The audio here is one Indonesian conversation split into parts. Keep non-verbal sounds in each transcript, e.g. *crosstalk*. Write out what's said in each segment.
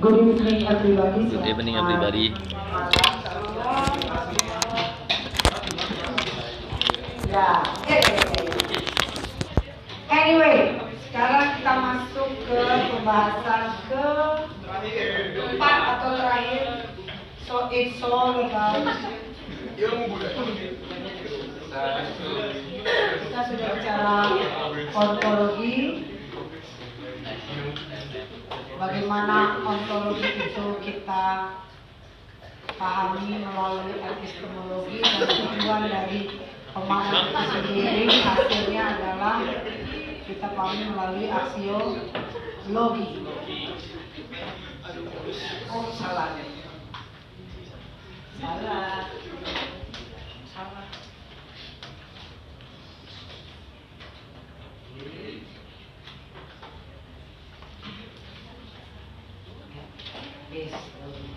Good evening everybody. Good evening everybody. Ya, ya, ya, ya. Anyway, sekarang kita masuk ke pembahasan ke empat atau terakhir. So it's all about kita sudah bicara ontologi bagaimana ontologi itu kita pahami melalui epistemologi dan tujuan dari pemahaman itu sendiri hasilnya adalah kita pahami melalui aksiologi. Oh salah. Salah. Salah Yes.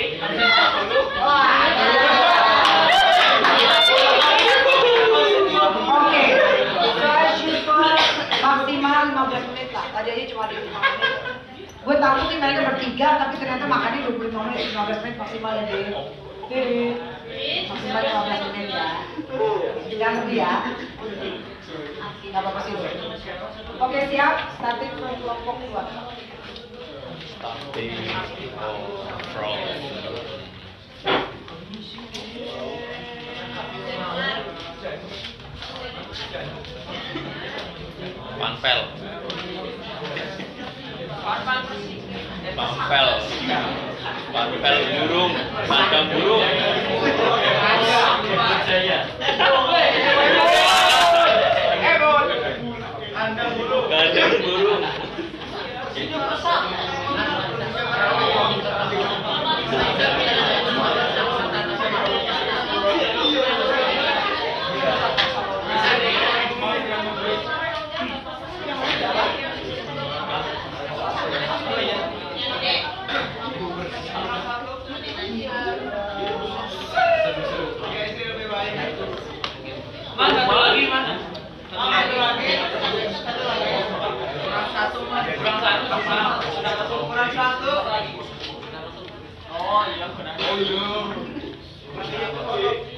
Oke, as usual maksimal 15 menit lah. Tadi aja cuma di 5 menit. Gue takut mereka bertiga, tapi ternyata makannya 25 menit, 15 menit maksimal ya deh. Maksimal 15 menit ya. Jangan lebih ya. Gak apa-apa sih. Oke siap, starting kelompok dua. Starting from Panpel. Panpel. Panpel burung, kandang burung. Jaya Kandang burung. Oh iya. Oh iya.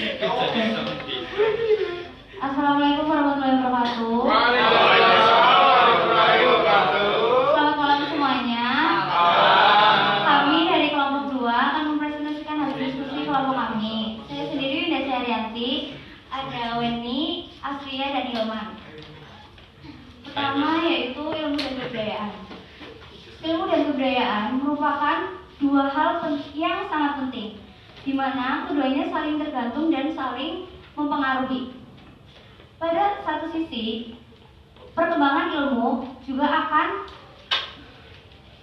Assalamualaikum warahmatullahi wabarakatuh. Selamat malam semuanya. Kami dari kelompok 2 akan mempresentasikan hasil diskusi kelompok kami. Saya sendiri Winda Syarianti, ada Weni, Asria, dan Ilman. Pertama yaitu ilmu dan kebudayaan. Ilmu dan kebudayaan merupakan dua hal yang sangat penting, di mana keduanya saling tergantung dan saling mempengaruhi. Pada satu sisi, perkembangan ilmu juga akan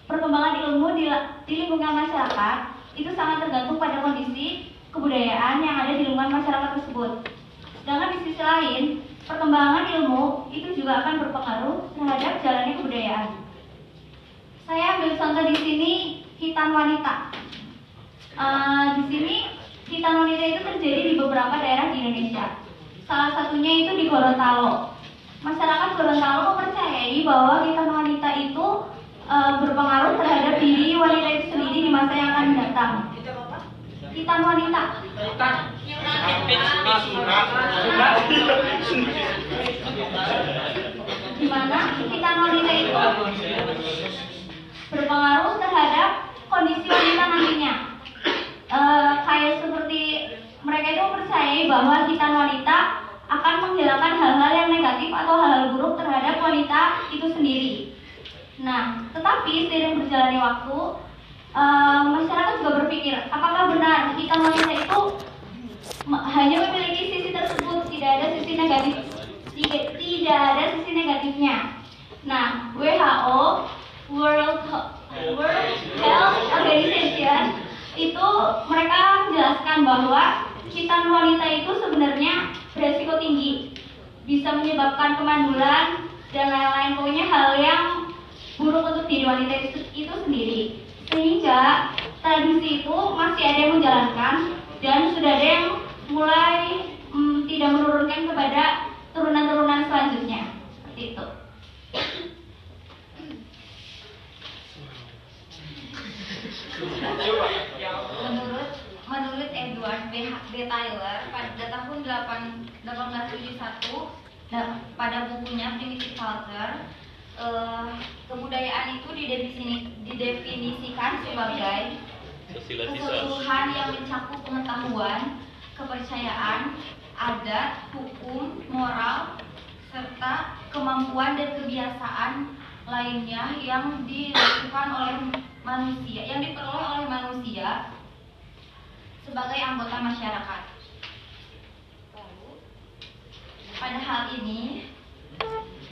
perkembangan ilmu di, di lingkungan masyarakat itu sangat tergantung pada kondisi kebudayaan yang ada di lingkungan masyarakat tersebut. Sedangkan di sisi lain, perkembangan ilmu itu juga akan berpengaruh terhadap jalannya kebudayaan. Saya ambil contoh di sini hitan wanita. Eh, di sini hitan wanita itu terjadi di beberapa daerah di Indonesia. Salah satunya itu di Gorontalo. Masyarakat Gorontalo mempercayai bahwa hitan wanita itu eh, berpengaruh terhadap diri wanita itu sendiri di masa yang akan datang. Hitan wanita. Di mana wanita itu berpengaruh terhadap kondisi wanita nantinya. Eh, kayak seperti mereka itu mempercayai bahwa hitan wanita akan menghilangkan hal-hal yang negatif atau hal-hal buruk terhadap wanita itu sendiri. Nah, tetapi seiring berjalannya waktu, eh, masyarakat juga berpikir, apakah benar hitan wanita itu hanya memiliki sisi tersebut, tidak ada sisi negatif, tidak, tidak ada sisi negatifnya. Nah, WHO World World Health Organization itu mereka menjelaskan bahwa hitan wanita itu sebenarnya beresiko tinggi, bisa menyebabkan kemandulan dan lain-lain pokoknya hal yang buruk untuk diri wanita itu, itu sendiri. Sehingga tradisi itu masih ada yang menjalankan dan sudah ada yang mulai mm, tidak menurunkan kepada turunan-turunan selanjutnya. Itu. Menurut menurut Edward B. B. Tyler pada tahun 8 1871 da- pada bukunya Primitive Culture eh, kebudayaan itu didefini- didefinisikan sebagai keseluruhan yang mencakup pengetahuan, kepercayaan, adat, hukum, moral, serta kemampuan dan kebiasaan lainnya yang dilakukan oleh manusia, yang diperoleh oleh manusia sebagai anggota masyarakat. Pada hal ini,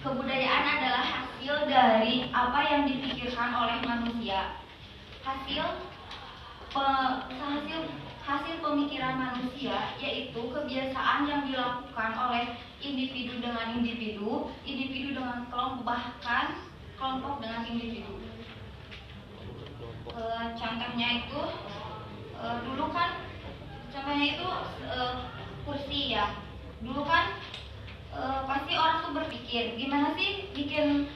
kebudayaan adalah hasil dari apa yang dipikirkan oleh manusia. Hasil pe- hasil hasil pemikiran manusia yaitu kebiasaan yang dilakukan oleh individu dengan individu, individu dengan kelompok bahkan kelompok dengan individu. Eh, contohnya itu eh, dulu kan contohnya itu eh, kursi ya. Dulu kan eh, pasti orang tuh berpikir gimana sih bikin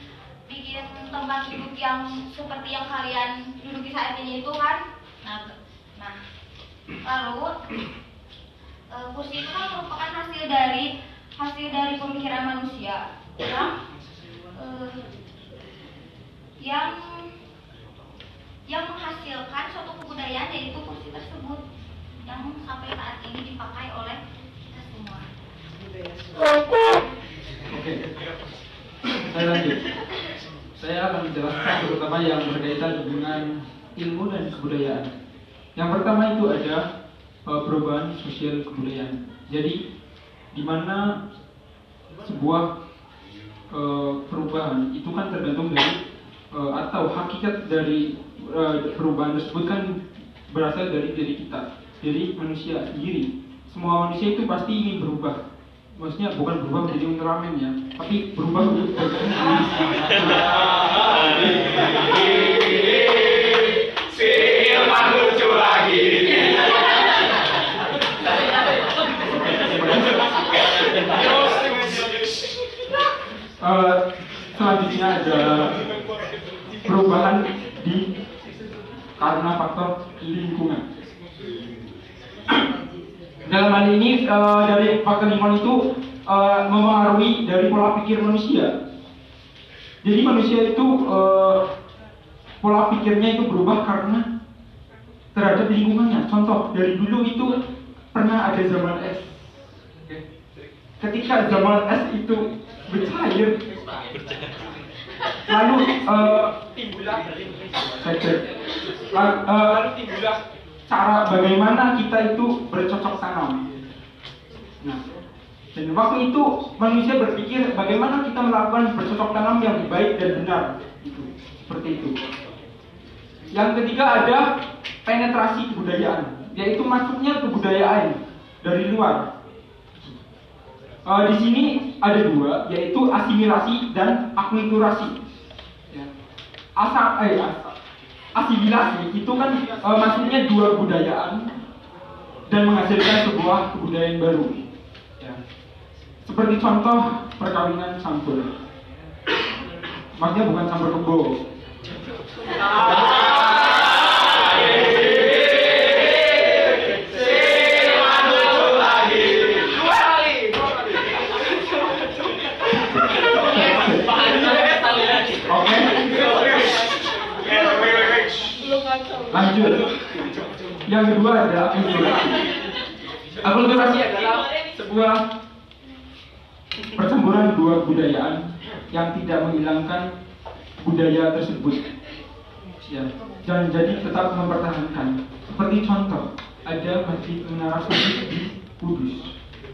bikin tempat duduk yang seperti yang kalian duduki saat ini itu kan nah nah lalu eh, kursi itu kan merupakan hasil dari hasil dari pemikiran manusia eh, yang yang menghasilkan suatu kebudayaan yaitu kursi tersebut yang sampai saat ini dipakai oleh kita semua. Oke, saya lanjut. Saya akan menjelaskan terutama yang berkaitan dengan ilmu dan kebudayaan. Yang pertama itu ada eh, perubahan sosial kebudayaan. Jadi, di mana sebuah eh, perubahan itu kan tergantung dari eh, atau hakikat dari eh, perubahan tersebut kan berasal dari diri kita, dari manusia sendiri. Semua manusia itu pasti ingin berubah. Maksudnya bukan berubah menjadi Ultraman ya tapi berubah menjadi *laughs* faktor lingkungan itu eh, mempengaruhi dari pola pikir manusia. Jadi manusia itu eh, pola pikirnya itu berubah karena terhadap lingkungannya. Contoh dari dulu itu pernah ada zaman es. Ketika zaman es itu bercair, lalu timbulah cara bagaimana kita itu bercocok tanam. Nah, dan waktu itu manusia berpikir bagaimana kita melakukan bercocok tanam yang baik dan benar. Itu seperti itu. Yang ketiga ada penetrasi kebudayaan, yaitu masuknya kebudayaan dari luar. Eh, di sini ada dua, yaitu asimilasi dan akulturasi. Ya. Asa, eh, asa- asimilasi itu kan eh, maksudnya dua kebudayaan dan menghasilkan sebuah kebudayaan baru. Seperti contoh perkawinan campur. Maksudnya bukan campur kebo. Lanjut. Yang kedua ada akulturasi. Akulturasi adalah sebuah percampuran dua kebudayaan yang tidak menghilangkan budaya tersebut. Ya, dan jadi tetap mempertahankan. Seperti contoh, ada masjid Menara Kudus di Kudus,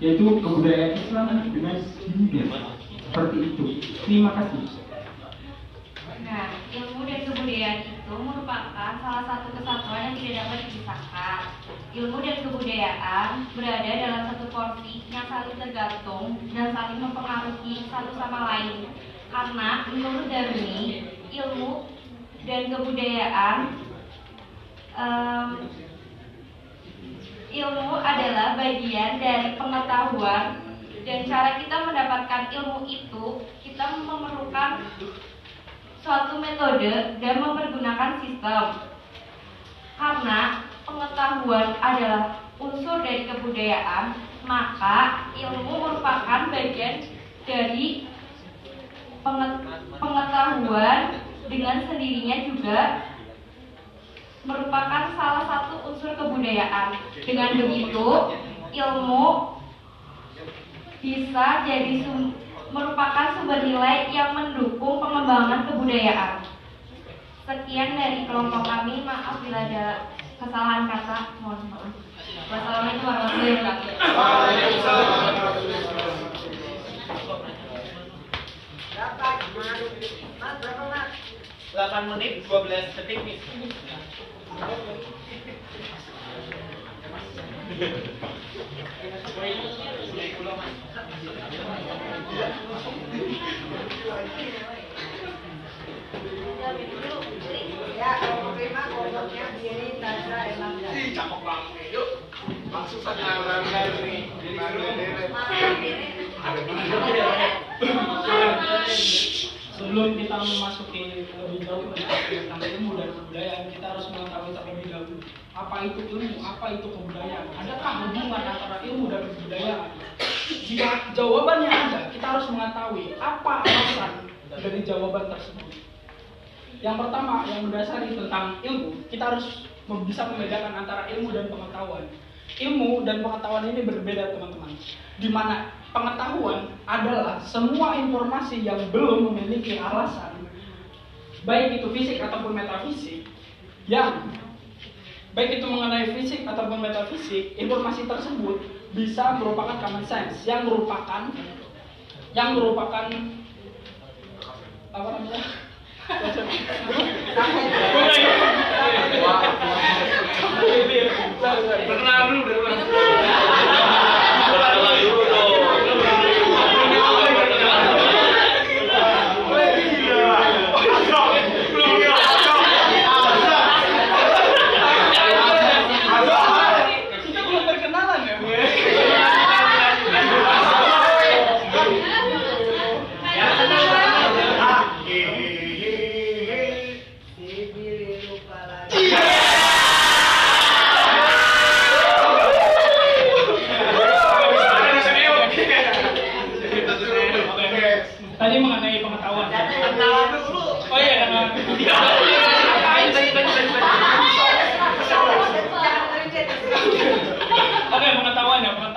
yaitu kebudayaan Islam dengan Hindu. Seperti itu. Terima kasih. Nah, ilmu dan kebudayaan itu merupakan salah satu kesatuan yang tidak dapat dipisahkan. Ilmu dan kebudayaan berada dalam satu porsi yang saling tergantung dan saling mempengaruhi satu sama lain. Karena menurut Darwin, ilmu dan kebudayaan em, ilmu adalah bagian dari pengetahuan dan cara kita mendapatkan ilmu itu kita memerlukan suatu metode dan mempergunakan sistem. Karena pengetahuan adalah unsur dari kebudayaan, maka ilmu merupakan bagian dari penget- pengetahuan dengan sendirinya juga merupakan salah satu unsur kebudayaan. Dengan begitu, ilmu bisa jadi sum- merupakan sumber nilai yang mendukung pengembangan kebudayaan. Sekian dari kelompok kami, maaf bila ada kesalahan kata, mohon maaf. Wassalamualaikum warahmatullahi wabarakatuh. Berapa? Gimana? Mas, berapa mas? 8 menit 12 detik nih. Ya, kalau terima kelompoknya Diri, Tasra, Emangga. Ih, cakep banget. Yuk. Langsung saja orang ini. Sebelum kita memasuki lebih jauh tentang ilmu dan kebudayaan kita harus mengetahui terlebih dahulu apa itu ilmu apa itu kebudayaan? Adakah hubungan antara ilmu dan kebudayaan? Jika jawabannya ada kita harus mengetahui apa alasan dari jawaban tersebut. Yang pertama yang mendasari tentang ilmu kita harus bisa membedakan antara ilmu dan pengetahuan. Ilmu dan pengetahuan ini berbeda teman-teman. Di mana pengetahuan adalah semua informasi yang belum memiliki alasan baik itu fisik ataupun metafisik yang baik itu mengenai fisik ataupun metafisik informasi tersebut bisa merupakan common sense yang merupakan yang merupakan apa namanya Tenang dulu dong.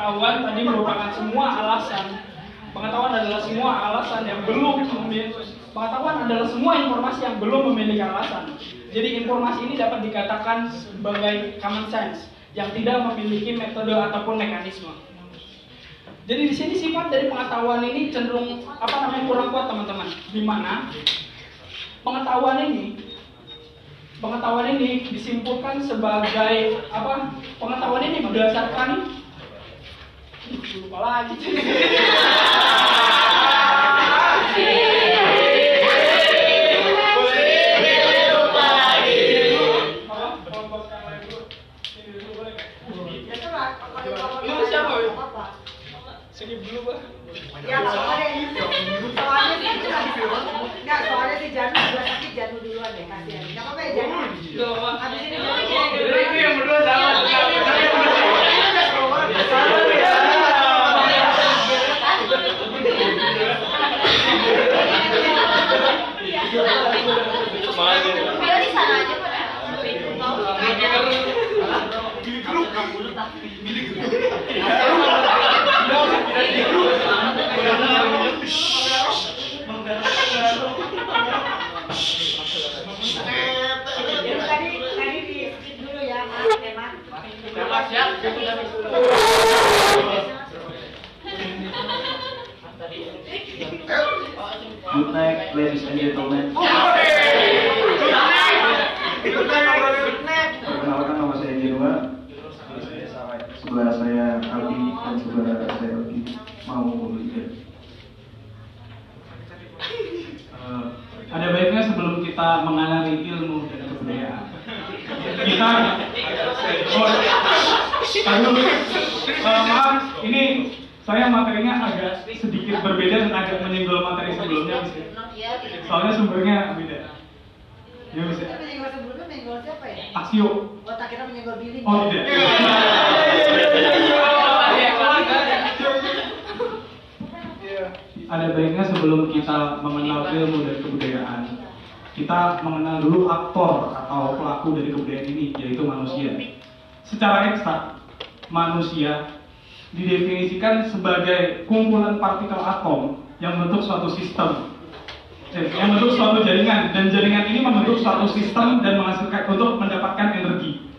pengetahuan tadi merupakan semua alasan. Pengetahuan adalah semua alasan yang belum memiliki pengetahuan adalah semua informasi belum memiliki alasan. Jadi informasi ini dapat dikatakan sebagai common sense yang tidak memiliki metode ataupun mekanisme. Jadi di sini sifat dari pengetahuan ini cenderung apa namanya kurang kuat teman-teman. Di mana pengetahuan ini pengetahuan ini disimpulkan sebagai apa? Pengetahuan ini berdasarkan lupa lagi. *laughs* Good night, ladies and gentlemen. Agak sedikit berbeda dan agak menyenggol materi sebelumnya bisa. soalnya sumbernya beda. Ya. Bisa sebelumnya menyenggol siapa ya? aksio. Oh tak kira menyenggol billing. oh tidak. Ada baiknya sebelum kita mengenal ilmu dan kebudayaan kita mengenal dulu aktor atau pelaku dari kebudayaan ini yaitu manusia. Secara eksak manusia didefinisikan sebagai kumpulan partikel atom yang membentuk suatu sistem Eh, yang membentuk suatu jaringan dan jaringan ini membentuk suatu sistem dan menghasilkan untuk mendapatkan energi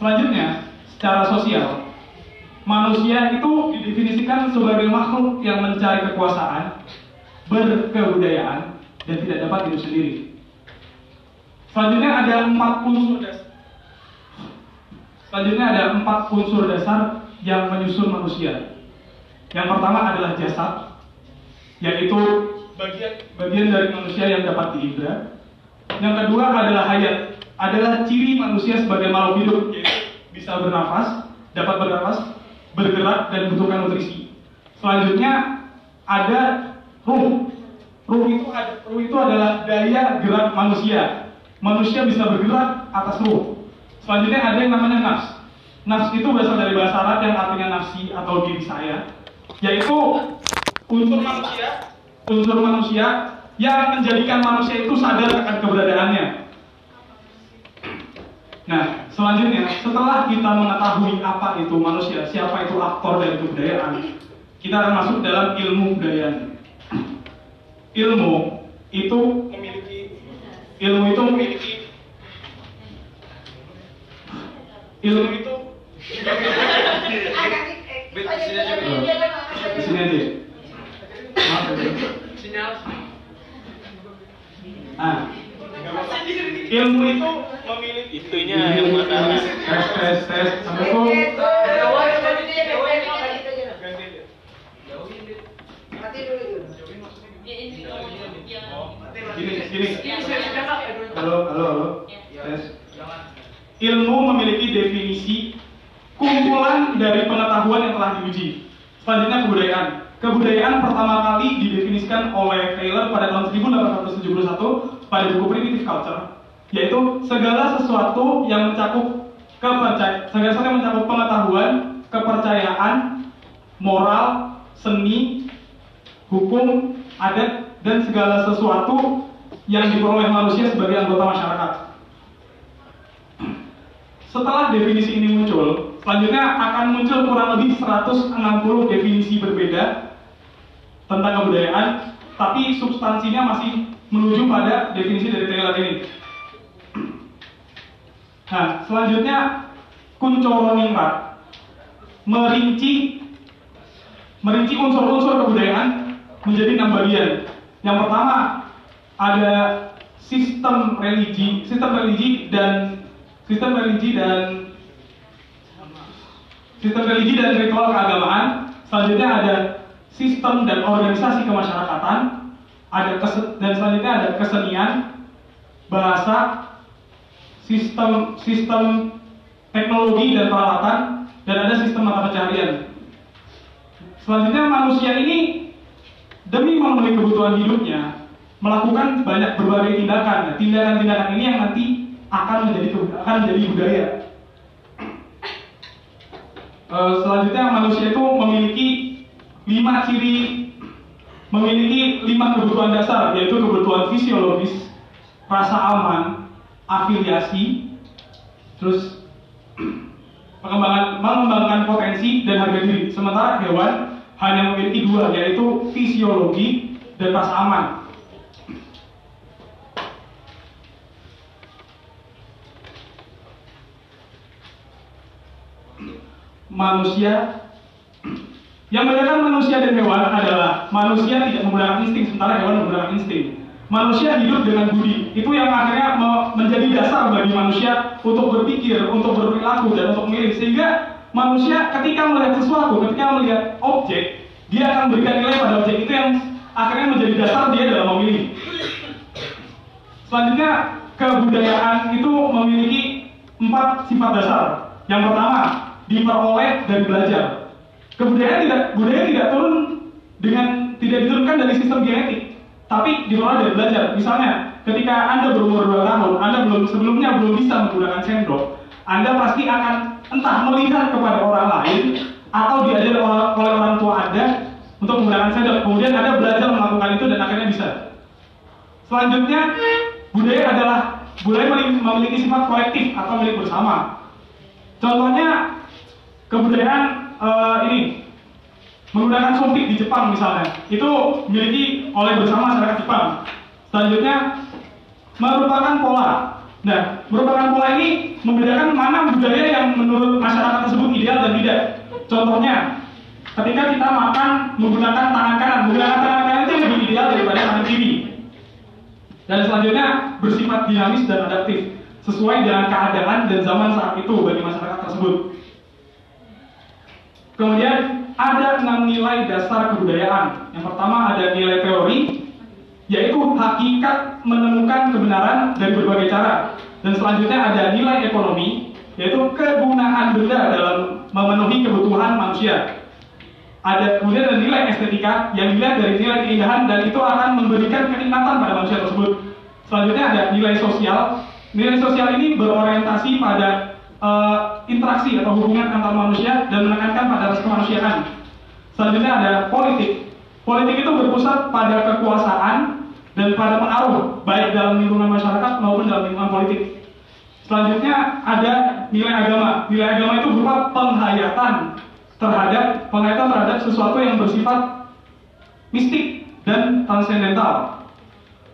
selanjutnya secara sosial manusia itu didefinisikan sebagai makhluk yang mencari kekuasaan, berkebudayaan, dan tidak dapat hidup sendiri. Selanjutnya ada empat unsur dasar. Selanjutnya ada empat unsur dasar yang menyusun manusia. Yang pertama adalah jasad, yaitu bagian bagian dari manusia yang dapat diindra. Yang kedua adalah hayat, adalah ciri manusia sebagai makhluk hidup, yaitu bisa bernafas, dapat bernafas, bergerak dan membutuhkan nutrisi. Selanjutnya ada ruh. Ruh itu ruh itu adalah daya gerak manusia. Manusia bisa bergerak atas ruh. Selanjutnya ada yang namanya nafs. Nafs itu berasal dari bahasa Arab yang artinya nafsi atau diri saya, yaitu unsur manusia, unsur manusia yang menjadikan manusia itu sadar akan keberadaannya. Nah, selanjutnya setelah kita mengetahui apa itu manusia, siapa itu aktor dari kebudayaan, kita akan masuk dalam ilmu budaya. Ilmu itu memiliki ilmu itu memiliki ilmu itu Aja sini aja. Maaf ya. Sinyal. Nah, ilmu itu memiliki Itunya yang mana? tes tes tes assalamualaikum. Gini, gini. Halo, halo, halo. Tes. Ilmu memiliki definisi kumpulan dari pengetahuan yang telah diuji. Selanjutnya kebudayaan. Kebudayaan pertama kali didefinisikan oleh Taylor pada tahun 1871 pada buku Primitive Culture, yaitu segala sesuatu yang mencakup kepercayaan, segala sesuatu yang mencakup pengetahuan, kepercayaan, moral, seni, hukum, adat, dan segala sesuatu yang diperoleh manusia sebagai anggota masyarakat. setelah definisi ini muncul, selanjutnya akan muncul kurang lebih 160 definisi berbeda tentang kebudayaan, tapi substansinya masih menuju pada definisi dari Taylor ini. Nah, selanjutnya Kuncoro Ningrat merinci merinci unsur-unsur kebudayaan menjadi enam bagian. Yang pertama ada sistem religi, sistem religi dan sistem religi dan sistem religi dan ritual keagamaan. Selanjutnya ada sistem dan organisasi kemasyarakatan, ada dan selanjutnya ada kesenian, bahasa, sistem sistem teknologi dan peralatan, dan ada sistem mata pencaharian. Selanjutnya manusia ini demi memenuhi kebutuhan hidupnya melakukan banyak berbagai tindakan. Tindakan-tindakan ini yang nanti akan menjadi akan menjadi budaya. Eh, selanjutnya manusia itu memiliki lima ciri memiliki lima kebutuhan dasar yaitu kebutuhan fisiologis, rasa aman, afiliasi, terus pengembangan mengembangkan potensi dan harga diri. Sementara hewan hanya memiliki dua yaitu fisiologi dan rasa aman. Manusia yang membedakan manusia dan hewan adalah manusia tidak menggunakan insting sementara hewan menggunakan insting. Manusia hidup dengan budi. Itu yang akhirnya me- menjadi dasar bagi manusia untuk berpikir, untuk berperilaku dan untuk memilih. Sehingga manusia ketika melihat sesuatu, ketika melihat objek, dia akan memberikan nilai pada objek itu yang akhirnya menjadi dasar dia dalam memilih. Selanjutnya, kebudayaan itu memiliki empat sifat dasar. Yang pertama, diperoleh dan belajar. Kebudayaan tidak budaya tidak turun dengan tidak diturunkan dari sistem genetik, tapi diperoleh dari belajar. Misalnya, ketika Anda berumur 2 tahun, Anda belum sebelumnya belum bisa menggunakan sendok, Anda pasti akan entah melihat kepada orang lain atau diajar oleh, orang tua Anda untuk menggunakan sendok. Kemudian Anda belajar melakukan itu dan akhirnya bisa. Selanjutnya, budaya adalah budaya memiliki sifat kolektif atau milik bersama. Contohnya kebudayaan eh, ini menggunakan sumpit di Jepang misalnya, itu miliki oleh bersama masyarakat Jepang. Selanjutnya merupakan pola. Nah, merupakan pola ini membedakan mana budaya yang menurut masyarakat tersebut ideal dan tidak. Contohnya, ketika kita makan menggunakan tangan kanan, menggunakan tangan kanan itu lebih ideal daripada tangan kiri. Dan selanjutnya bersifat dinamis dan adaptif sesuai dengan keadaan dan zaman saat itu bagi masyarakat tersebut. Kemudian ada enam nilai dasar kebudayaan. Yang pertama ada nilai teori, yaitu hakikat menemukan kebenaran dari berbagai cara. Dan selanjutnya ada nilai ekonomi, yaitu kegunaan benda dalam memenuhi kebutuhan manusia. Ada kemudian ada nilai estetika yang dilihat dari nilai keindahan dan itu akan memberikan kenikmatan pada manusia tersebut. Selanjutnya ada nilai sosial. Nilai sosial ini berorientasi pada eh, interaksi atau hubungan antar manusia dan menekankan pada rasa kemanusiaan. Selanjutnya ada politik. Politik itu berpusat pada kekuasaan dan pada pengaruh baik dalam lingkungan masyarakat maupun dalam lingkungan politik. Selanjutnya ada nilai agama. Nilai agama itu berupa penghayatan terhadap penghayatan terhadap sesuatu yang bersifat mistik dan transendental.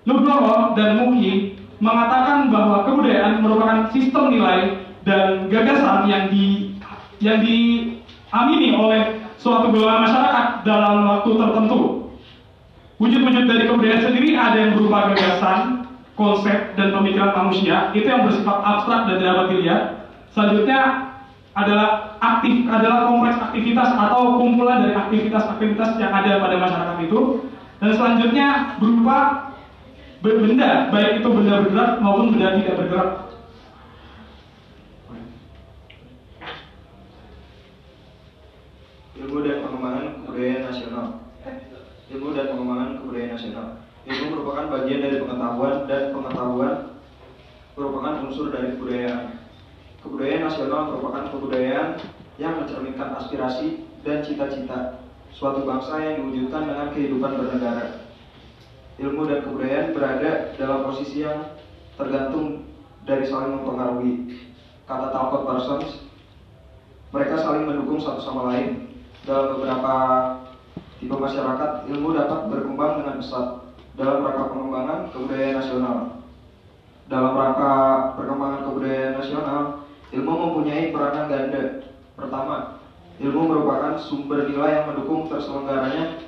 Nugroho dan Muhi mengatakan bahwa kebudayaan merupakan sistem nilai dan gagasan yang di yang diamini oleh suatu golongan masyarakat dalam waktu tertentu. Wujud-wujud dari kebudayaan sendiri ada yang berupa gagasan, konsep, dan pemikiran manusia, itu yang bersifat abstrak dan tidak dapat dilihat. Selanjutnya adalah aktif adalah kompleks aktivitas atau kumpulan dari aktivitas-aktivitas yang ada pada masyarakat itu. Dan selanjutnya berupa benda, baik itu benda bergerak maupun benda tidak bergerak. Ilmu dan pengembangan kebudayaan nasional. Ilmu dan pengembangan kebudayaan nasional. Ilmu merupakan bagian dari pengetahuan dan pengetahuan merupakan unsur dari kebudayaan. Kebudayaan nasional merupakan kebudayaan yang mencerminkan aspirasi dan cita-cita suatu bangsa yang diwujudkan dengan kehidupan bernegara. Ilmu dan kebudayaan berada dalam posisi yang tergantung dari saling mempengaruhi. kata talcott persons. Mereka saling mendukung satu sama lain. Dalam beberapa tipe masyarakat, ilmu dapat berkembang dengan pesat dalam rangka pengembangan kebudayaan nasional. Dalam rangka perkembangan kebudayaan nasional, ilmu mempunyai peranan ganda. Pertama, ilmu merupakan sumber nilai yang mendukung terselenggaranya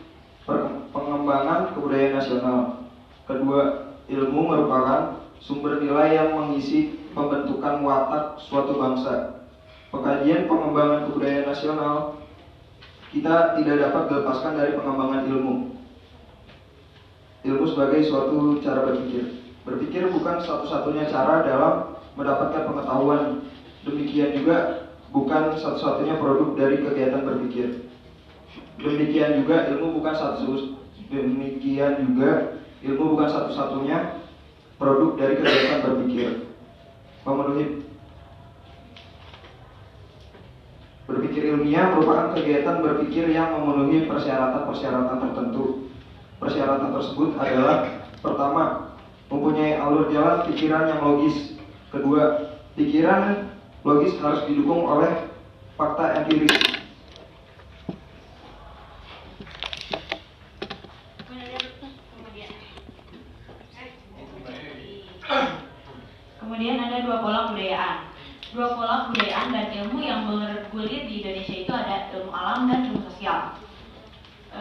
pengembangan kebudayaan nasional. Kedua, ilmu merupakan sumber nilai yang mengisi pembentukan watak suatu bangsa. Pengkajian pengembangan kebudayaan nasional kita tidak dapat dilepaskan dari pengembangan ilmu. Ilmu sebagai suatu cara berpikir. Berpikir bukan satu-satunya cara dalam mendapatkan pengetahuan. Demikian juga bukan satu-satunya produk dari kegiatan berpikir. Demikian juga ilmu bukan satu demikian juga ilmu bukan satu-satunya produk dari kegiatan berpikir. Memenuhi Berpikir ilmiah merupakan kegiatan berpikir yang memenuhi persyaratan-persyaratan tertentu. Persyaratan tersebut adalah pertama, mempunyai alur jalan pikiran yang logis. Kedua, pikiran logis harus didukung oleh fakta empiris. Kemudian ada dua pola kebudayaan. Dua pola kebudayaan dan ilmu yang bergulir di Indonesia itu ada ilmu alam dan ilmu sosial. E,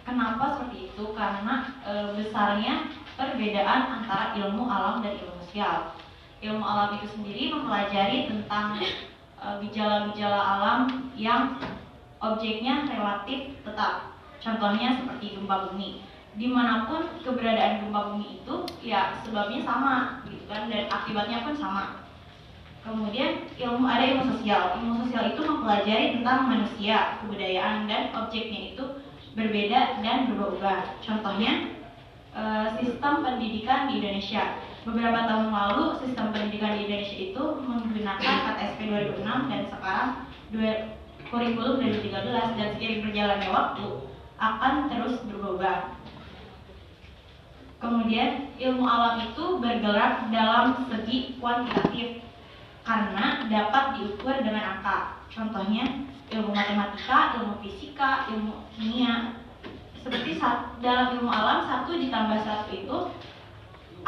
kenapa seperti itu? Karena e, besarnya perbedaan antara ilmu alam dan ilmu sosial. Ilmu alam itu sendiri mempelajari tentang e, gejala-gejala alam yang objeknya relatif tetap. Contohnya seperti gempa bumi di mana pun keberadaan gempa bumi itu ya sebabnya sama gitu kan dan akibatnya pun sama kemudian ilmu ada ilmu sosial. Ilmu sosial itu mempelajari tentang manusia kebudayaan dan objeknya itu berbeda dan berubah-ubah. Contohnya eh, sistem pendidikan di Indonesia. Beberapa tahun lalu sistem pendidikan di Indonesia itu menggunakan KTSP 2006 dan sekarang kurikulum 2013 dan seiring berjalannya waktu akan terus berubah. Kemudian ilmu alam itu bergerak dalam segi kuantitatif karena dapat diukur dengan angka. Contohnya ilmu matematika, ilmu fisika, ilmu kimia. Seperti saat, dalam ilmu alam satu ditambah satu itu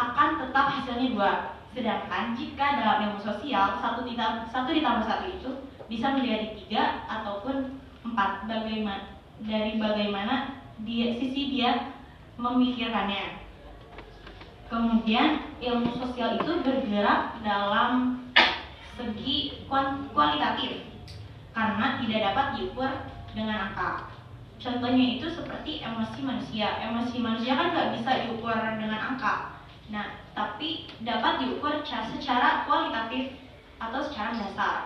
akan tetap hasilnya dua. Sedangkan jika dalam ilmu sosial satu ditambah satu ditambah satu itu bisa menjadi tiga ataupun empat. Bagaimana dari bagaimana dia sisi dia memikirkannya. Kemudian ilmu sosial itu bergerak dalam segi kualitatif karena tidak dapat diukur dengan angka. Contohnya itu seperti emosi manusia. Emosi manusia kan nggak bisa diukur dengan angka. Nah, tapi dapat diukur secara kualitatif atau secara dasar.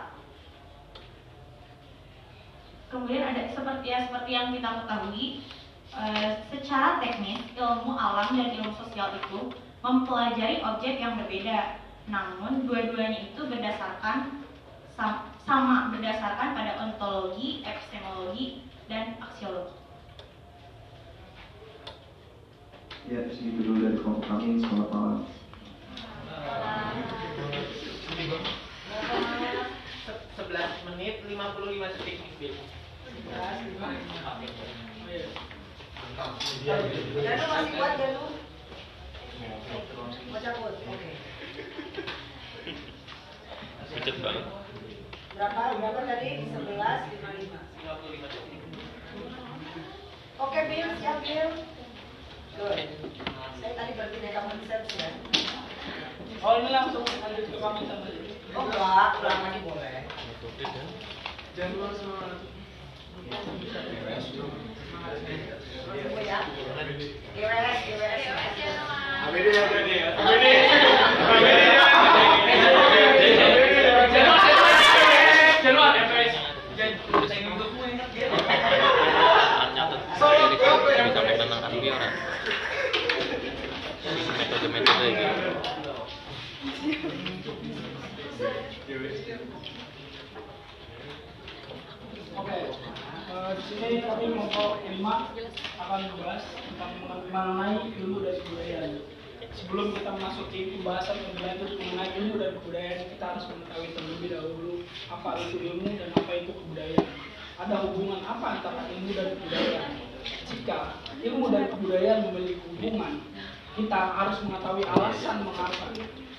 Kemudian ada seperti ya seperti yang kita ketahui, e, secara teknis ilmu alam dan ilmu sosial itu mempelajari objek yang berbeda. Namun dua-duanya itu berdasarkan sama berdasarkan pada ontologi, epistemologi, dan aksiologi. Ya, segitu dulu dari kelompok kami. Selamat malam. Sebelas menit lima puluh lima detik. Danu masih kuat Danu? Mau cabut? Oke. Macet banget. Berapa? Berapa tadi? 11, 55. Oke, Bill, siap Bill. Good. Saya tadi berarti dari kamu research ya. Oh ini langsung lanjut ke kami tadi. Oh enggak, ulang lagi boleh. Jangan lupa. Tunggu ya. Iwes, iwes. Januar, di sini kami kelompok lima akan membahas tentang mengenai ilmu dan kebudayaan. sebelum kita memasuki pembahasan lanjut mengenai ilmu dan kebudayaan, kita harus mengetahui terlebih dahulu apa itu ilmu dan apa itu kebudayaan. Ada hubungan apa antara ilmu dan kebudayaan? Jika ilmu dan kebudayaan memiliki hubungan, kita harus mengetahui alasan mengapa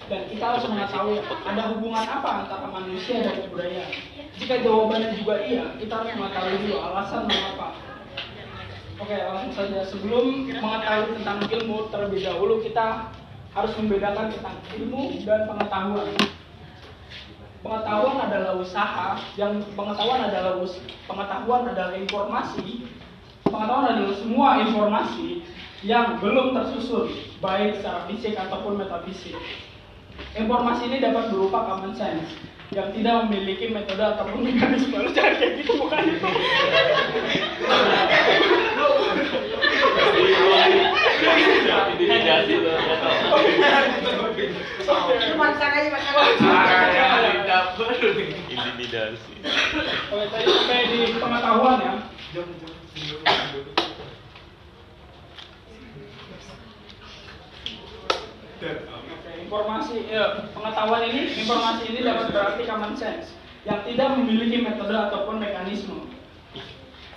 dan kita harus mengetahui ada hubungan apa antara manusia dan kebudayaan. Jika jawabannya juga iya, kita harus mengetahui dulu alasan mengapa. Oke, langsung saja. Sebelum mengetahui tentang ilmu terlebih dahulu, kita harus membedakan tentang ilmu dan pengetahuan. Pengetahuan adalah usaha, yang pengetahuan adalah us pengetahuan adalah informasi. Pengetahuan adalah semua informasi yang belum tersusun, baik secara fisik ataupun metafisik. Informasi ini dapat berupa common sense yang tidak memiliki metode ataupun mekanisme. Lu jangan kayak gitu bukan itu. Intimidasi. Oke, tadi sampai di pengetahuan ya. Oke, informasi ya, pengetahuan ini informasi ini dapat berarti common sense yang tidak memiliki metode ataupun mekanisme.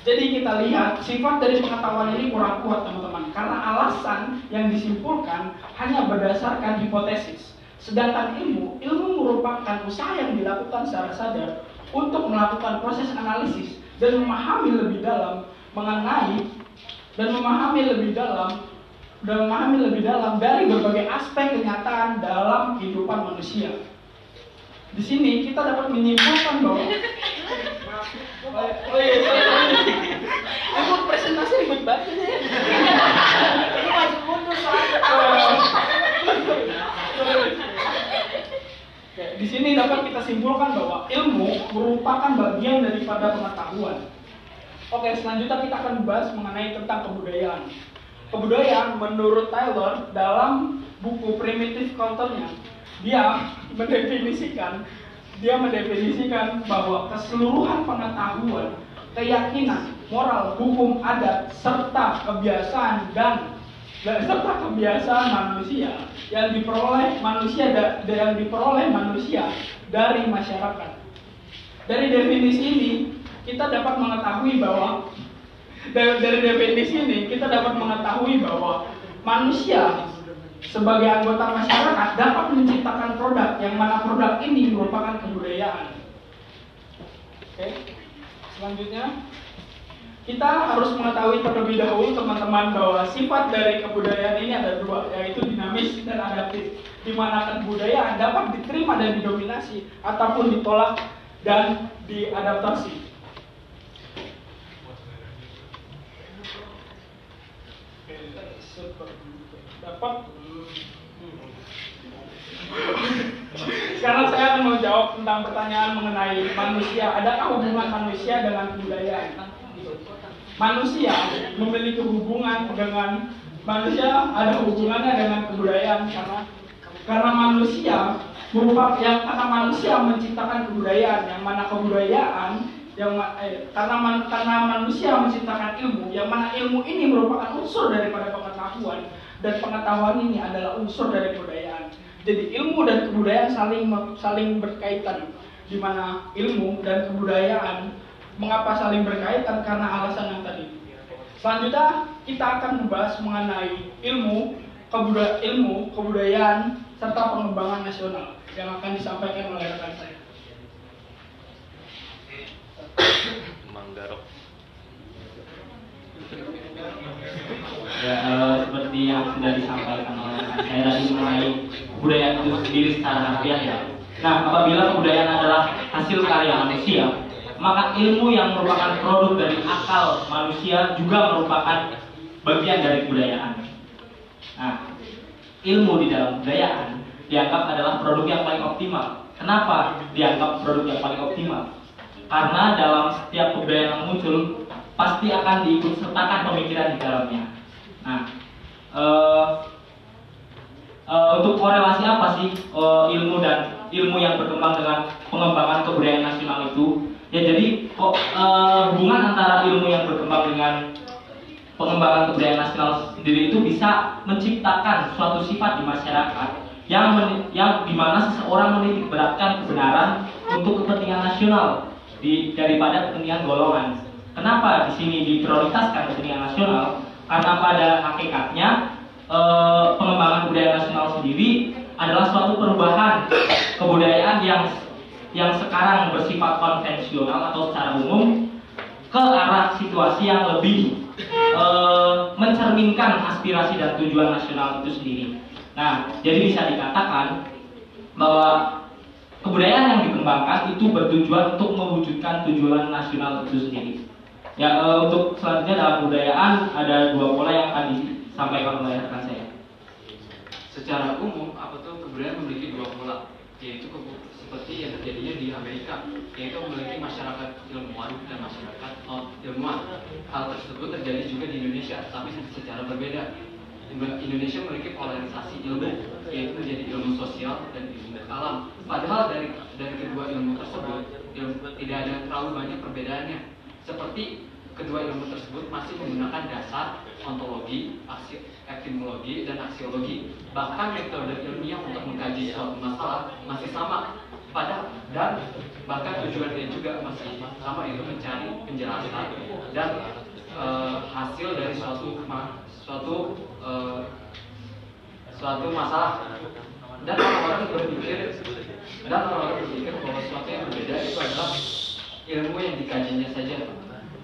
Jadi kita lihat sifat dari pengetahuan ini kurang kuat teman-teman karena alasan yang disimpulkan hanya berdasarkan hipotesis. Sedangkan ilmu, ilmu merupakan usaha yang dilakukan secara sadar untuk melakukan proses analisis dan memahami lebih dalam mengenai dan memahami lebih dalam dan memahami lebih dalam dari berbagai aspek kenyataan dalam kehidupan manusia. Di sini kita dapat menyimpulkan bahwa Oh iya, sorry, sorry. Aku presentasi ribet banget ya. Itu maju mundur di sini dapat kita simpulkan bahwa ilmu merupakan bagian daripada pengetahuan. Oke, selanjutnya kita akan membahas mengenai tentang kebudayaan. Kebudayaan menurut Taylor dalam buku Primitive Culture-nya, dia mendefinisikan dia mendefinisikan bahwa keseluruhan pengetahuan, keyakinan, moral, hukum, adat, serta kebiasaan dan dan serta kebiasaan manusia yang diperoleh manusia da- yang diperoleh manusia dari masyarakat. Dari definisi ini kita dapat mengetahui bahwa dari, dari definisi ini kita dapat mengetahui bahwa manusia sebagai anggota masyarakat dapat menciptakan produk yang mana produk ini merupakan kebudayaan. Oke, selanjutnya kita harus mengetahui terlebih dahulu teman-teman bahwa sifat dari kebudayaan ini ada dua, yaitu dinamis dan adaptif. Di mana kebudayaan dapat diterima dan didominasi ataupun ditolak dan diadaptasi. Oke, seperti itu. Dapat sekarang saya akan menjawab tentang pertanyaan mengenai manusia. Adakah hubungan manusia dengan kebudayaan? Manusia memiliki hubungan dengan manusia ada hubungannya dengan kebudayaan karena karena manusia merupakan yang karena manusia menciptakan kebudayaan yang mana kebudayaan yang eh, karena man- karena manusia menciptakan ilmu yang mana ilmu ini merupakan unsur daripada pengetahuan dan pengetahuan ini adalah unsur dari kebudayaan. Jadi ilmu dan kebudayaan saling saling berkaitan di mana ilmu dan kebudayaan mengapa saling berkaitan karena alasan yang tadi. Selanjutnya kita akan membahas mengenai ilmu, kebuda ilmu, kebudayaan serta pengembangan nasional yang akan disampaikan oleh rekan saya. Manggarok. *laughs* Ya, eh, seperti yang sudah disampaikan oleh saya tadi mengenai kebudayaan itu sendiri secara harfiah ya. Nah, apabila kebudayaan adalah hasil karya manusia, maka ilmu yang merupakan produk dari akal manusia juga merupakan bagian dari kebudayaan. Nah, ilmu di dalam kebudayaan dianggap adalah produk yang paling optimal. Kenapa dianggap produk yang paling optimal? Karena dalam setiap kebudayaan yang muncul pasti akan diikut sertakan pemikiran di dalamnya. Nah, eh, eh, untuk korelasi apa sih eh, ilmu dan ilmu yang berkembang dengan pengembangan kebudayaan nasional itu? Ya jadi kok eh, hubungan antara ilmu yang berkembang dengan pengembangan kebudayaan nasional sendiri itu bisa menciptakan suatu sifat di masyarakat yang men- yang di mana seseorang menitik beratkan kebenaran untuk kepentingan nasional di, daripada kepentingan golongan. Kenapa di sini diprioritaskan kepentingan nasional? Karena pada hakikatnya eh, pengembangan budaya nasional sendiri adalah suatu perubahan kebudayaan yang yang sekarang bersifat konvensional atau secara umum ke arah situasi yang lebih eh, mencerminkan aspirasi dan tujuan nasional itu sendiri. Nah, jadi bisa dikatakan bahwa kebudayaan yang dikembangkan itu bertujuan untuk mewujudkan tujuan nasional itu sendiri. Ya, eh, untuk selanjutnya dalam kebudayaan ada dua pola yang akan disampaikan oleh rekan saya. Secara umum, apa tuh kebudayaan memiliki dua pola, yaitu seperti yang terjadinya di Amerika, yaitu memiliki masyarakat ilmuwan dan masyarakat non ilmuwan. Hal tersebut terjadi juga di Indonesia, tapi secara berbeda. Indonesia memiliki polarisasi ilmu, yaitu menjadi ilmu sosial dan ilmu alam. Padahal dari dari kedua ilmu tersebut, ilmu, tidak ada terlalu banyak perbedaannya. Seperti kedua ilmu tersebut masih menggunakan dasar ontologi, aksi, etimologi, dan aksiologi. Bahkan metode ilmiah untuk mengkaji suatu masalah masih sama. Pada dan bahkan tujuannya juga masih sama itu mencari penjelasan dan eh, hasil dari suatu suatu eh, suatu masalah dan orang-orang berpikir dan orang-orang berpikir bahwa sesuatu yang berbeda itu adalah ilmu yang dikajinya saja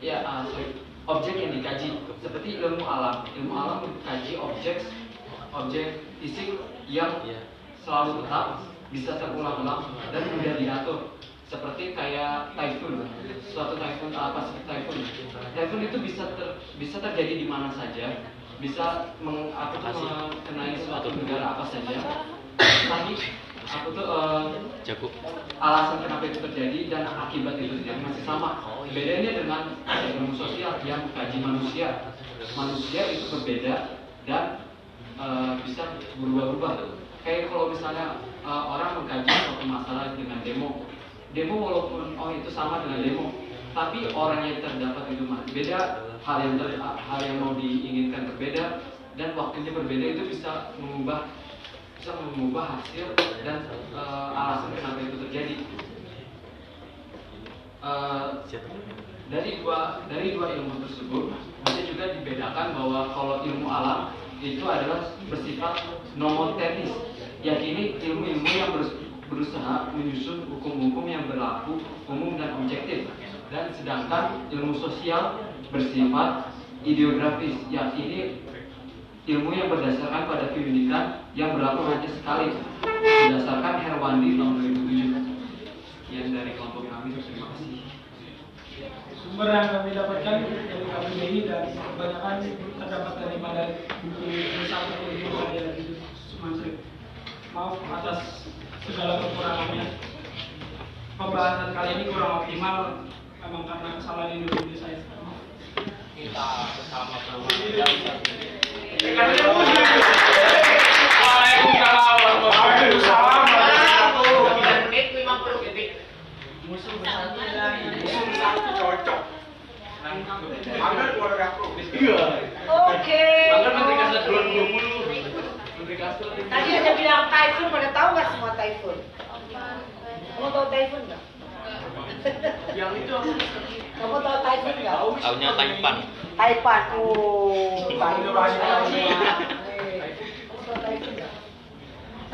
ya ah, sorry, objek yang dikaji. Seperti ilmu alam. Ilmu alam mengkaji objek objek fisik yang selalu tetap bisa terulang-ulang dan mudah diatur. Seperti kayak typhoon. Suatu typhoon apa sih typhoon? Typhoon itu bisa ter- bisa terjadi di mana saja. Bisa meng, apa tuh, mengenai suatu negara apa saja. Tapi aku tuh Jago. alasan kenapa itu terjadi dan akibat itu terjadi masih sama. Bedanya dengan ilmu sosial yang mengkaji manusia. Manusia itu berbeda dan eh, bisa berubah-ubah. Kayak kalau misalnya eh, orang mengkaji suatu masalah dengan demo, demo walaupun oh itu sama dengan demo, tapi orang yang terdapat itu beda, hal yang ter- hal yang mau diinginkan berbeda dan waktunya berbeda itu bisa mengubah bisa mengubah hasil dan eh, alasan kenapa itu terjadi. Eh, dari dua dari dua ilmu tersebut bisa juga dibedakan bahwa kalau ilmu alam itu adalah bersifat nomotetis, yakini ilmu-ilmu yang berus- berusaha menyusun hukum-hukum yang berlaku umum dan objektif. Dan sedangkan ilmu sosial bersifat ideografis, yakini ilmu yang berdasarkan pada keunikan yang berlaku hanya sekali berdasarkan Herwandi tahun 2007 sekian dari sumber yang kami dapatkan dari KBBI dan kebanyakan terdapat daripada buku satu buku dari itu Sumansri. Maaf atas segala kekurangannya. Pembahasan kali ini kurang optimal memang karena kesalahan Indonesia saya. Kita bersama sama. Musuh Anggar keluarga aku. Oke. Bahkan Menteri Kasat 2020. Menteri Kasat. Tadi ada bilang typhoon, pada tahu nggak semua typhoon? Kamu tahu typhoon nggak? Yang itu apa? Kamu tahu typhoon nggak? Taunya Taipan. Taipan, oh. Kamu tahu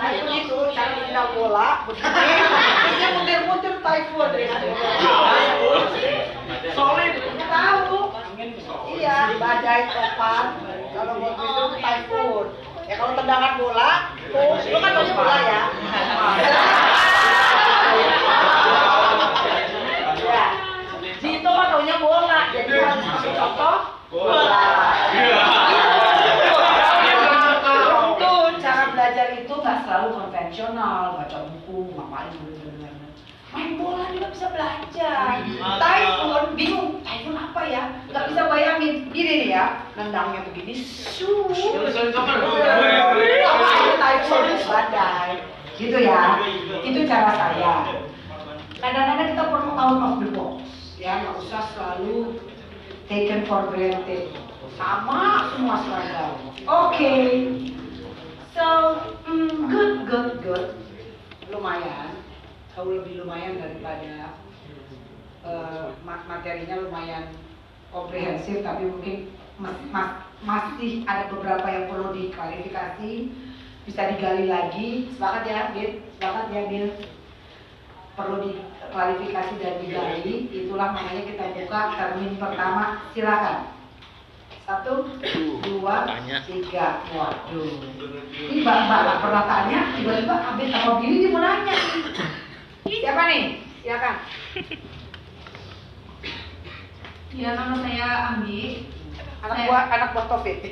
typhoon itu cara menendang bola, dia *laughs* muter-muter typhoon. Solid. Tahu? Iya, badai topan. Kalau mau itu typhoon. Ya kalau tendangan bola, tuh, lu kan taunya bola ya. ya. Si itu kan taunya bola, jadi harus kasih contoh bola. Itu cara belajar itu nggak selalu konvensional, baca buku, ngapain bener-bener. Main bola juga bisa belajar. Typhoon, bingung, typhoon apa ya? Nggak bisa bayangin. Gini nih ya, nendangnya begini, su. Typhoon, badai. Gitu ya. Itu cara saya. Kadang-kadang kita perlu out of the box. Ya, nggak usah selalu taken for granted. sama semua seragam. Oke. So, mm, good, good, good. Lumayan. Jauh lebih lumayan daripada ma- materinya lumayan komprehensif, tapi mungkin mas- mas- masih ada beberapa yang perlu diklarifikasi, bisa digali lagi. Sepakat ya, Bill? Sepakat ya, Bill? Perlu diklarifikasi dan digali. Itulah makanya kita buka termin pertama. Silakan. Satu, dua, Tanya. tiga. Waduh. Ini mbak mbak pernah tanya, tiba-tiba habis sama Billy dia mau nanya. Siapa nih? Silakan. Ya, nama saya Anggi. Anak Saya- buah anak buah Taufik. *laughs*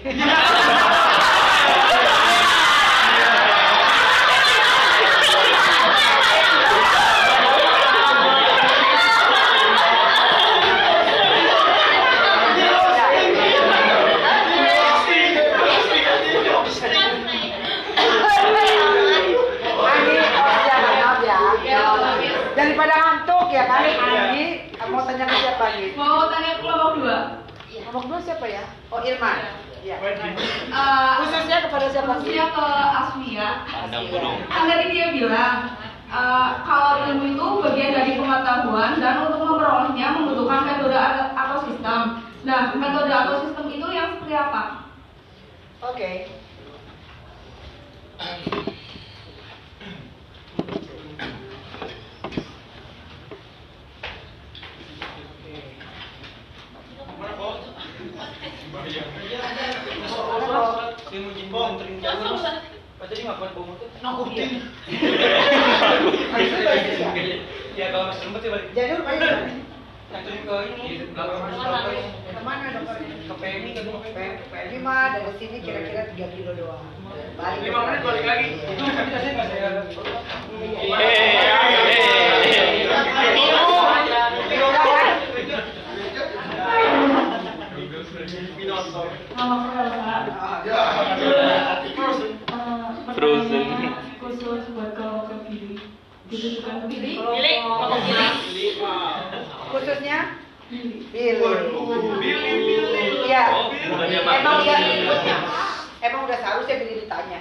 Andi, oh ya, maaf ya. Daripada ngantuk ya kan, Andi, mau tanya ke siapa Andi? Mau tanya kelompok dua. Kelompok dua siapa ya? Oh Irman. Ya. Eh, Khususnya kepada siapa khususnya ke Asmia. Kan tadi dia bilang eh, kalau ilmu itu bagian dari pengetahuan dan untuk memperolehnya membutuhkan metode atau atau sistem. Nah, metode atau sistem itu yang seperti apa? Oke. *laughs* Ya kalau masih sempet sih balik. Jadi balik? Nganterin ke ini? Ke mana dokternya? Ke PMI P- PMI mah dari sini kira-kira 3 kilo doang. Balik. Lima menit balik lagi. Itu tapi tadi nggak saya. Nama saya Frozen. khusus buat Billy. Ditujukan ke Billy. Billy, kelompok Billy. Khususnya Billy. Iya. Emang dia Emang udah seharusnya Billy ditanya.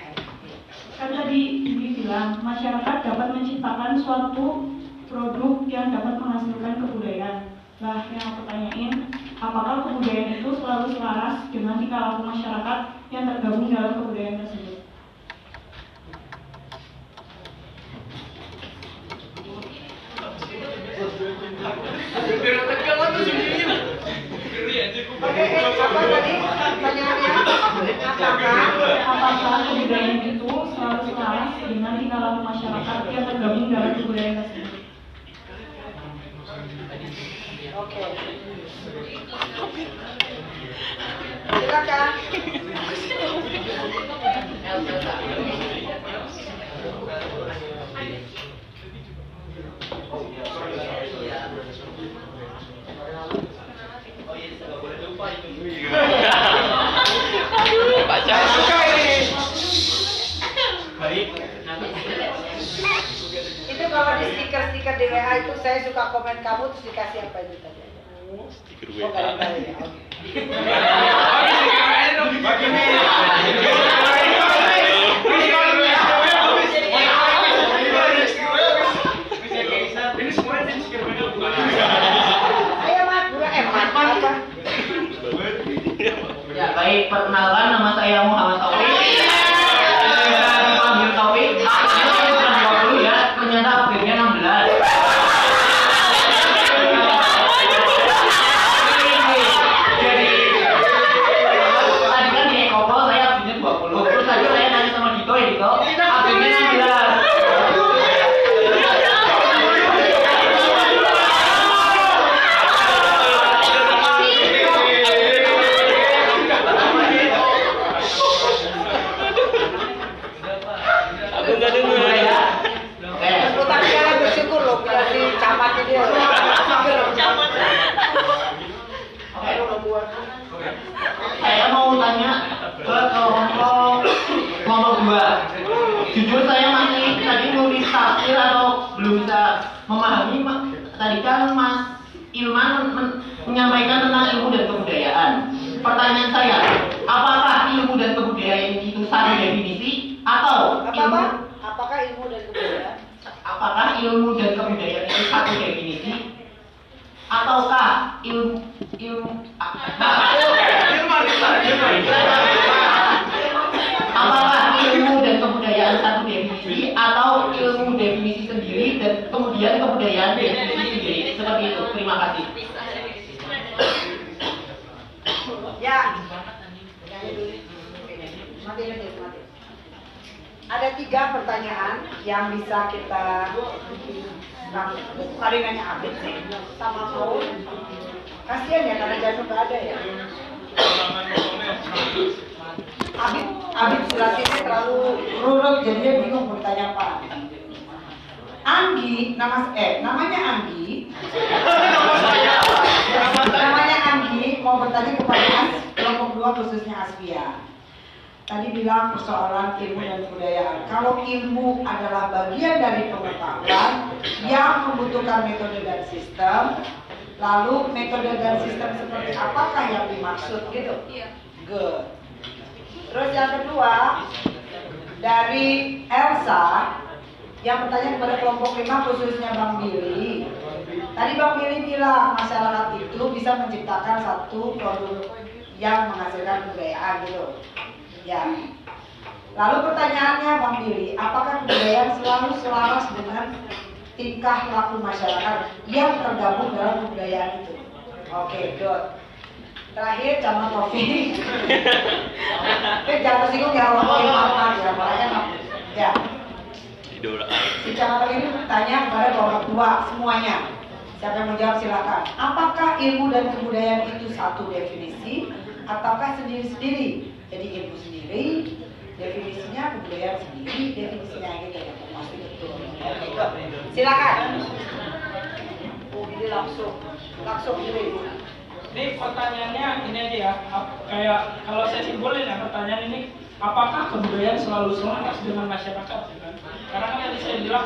Kan tadi Billy bilang masyarakat dapat menciptakan suatu produk yang dapat menghasilkan kebudayaan. Nah, yang aku tanyain, apakah kebudayaan itu selalu selaras dengan tingkah laku masyarakat yang tergabung dalam kebudayaan tersebut? Oke, apa tadi pertanyaannya? Apakah itu selaras dengan masyarakat yang tergabung dalam tersebut? Oke. Baca. Itu kalau di stiker-stiker di WA itu saya suka komen kamu terus dikasih apa itu tadi? Stiker Oh, WA. ya. *laughs* Yang bertanya kepada kelompok lima khususnya Bang Billy. Tadi Bang Billy bilang masyarakat itu bisa menciptakan satu produk yang menghasilkan kebudayaan gitu. Ya. Lalu pertanyaannya Bang Billy, apakah kebudayaan selalu selaras dengan tingkah laku masyarakat yang tergabung dalam kebudayaan itu? Oke, good. Terakhir sama Taufik. Tapi *laughs* jangan tersinggung ya Allah maaf ya, makanya. Ya. Si Camat ini tanya kepada kelompok dua semuanya. Siapa yang mau jawab silakan. Apakah ilmu dan kebudayaan itu satu definisi ataukah sendiri-sendiri? Jadi ilmu sendiri, definisinya kebudayaan sendiri, definisinya gitu ya. Pasti betul. Silakan. Oh, ini langsung langsung ini. Ini pertanyaannya ini aja ya, kayak kalau saya simpulin ya pertanyaan ini, apakah kebudayaan selalu selaras dengan masyarakat? ya kan? Karena kan tadi saya bilang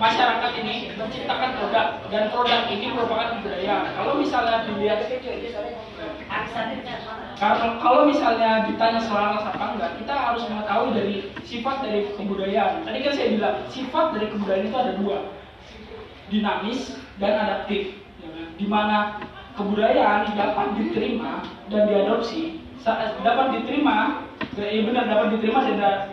masyarakat ini menciptakan produk dan produk ini merupakan kebudayaan. Kalau misalnya dilihat karena kalau misalnya ditanya selaras apa enggak, kita harus mengetahui dari sifat dari kebudayaan. Tadi kan saya bilang sifat dari kebudayaan itu ada dua, dinamis dan adaptif. ya kan? Di mana kebudayaan dapat diterima dan diadopsi, dapat diterima, ya benar dapat diterima dan da-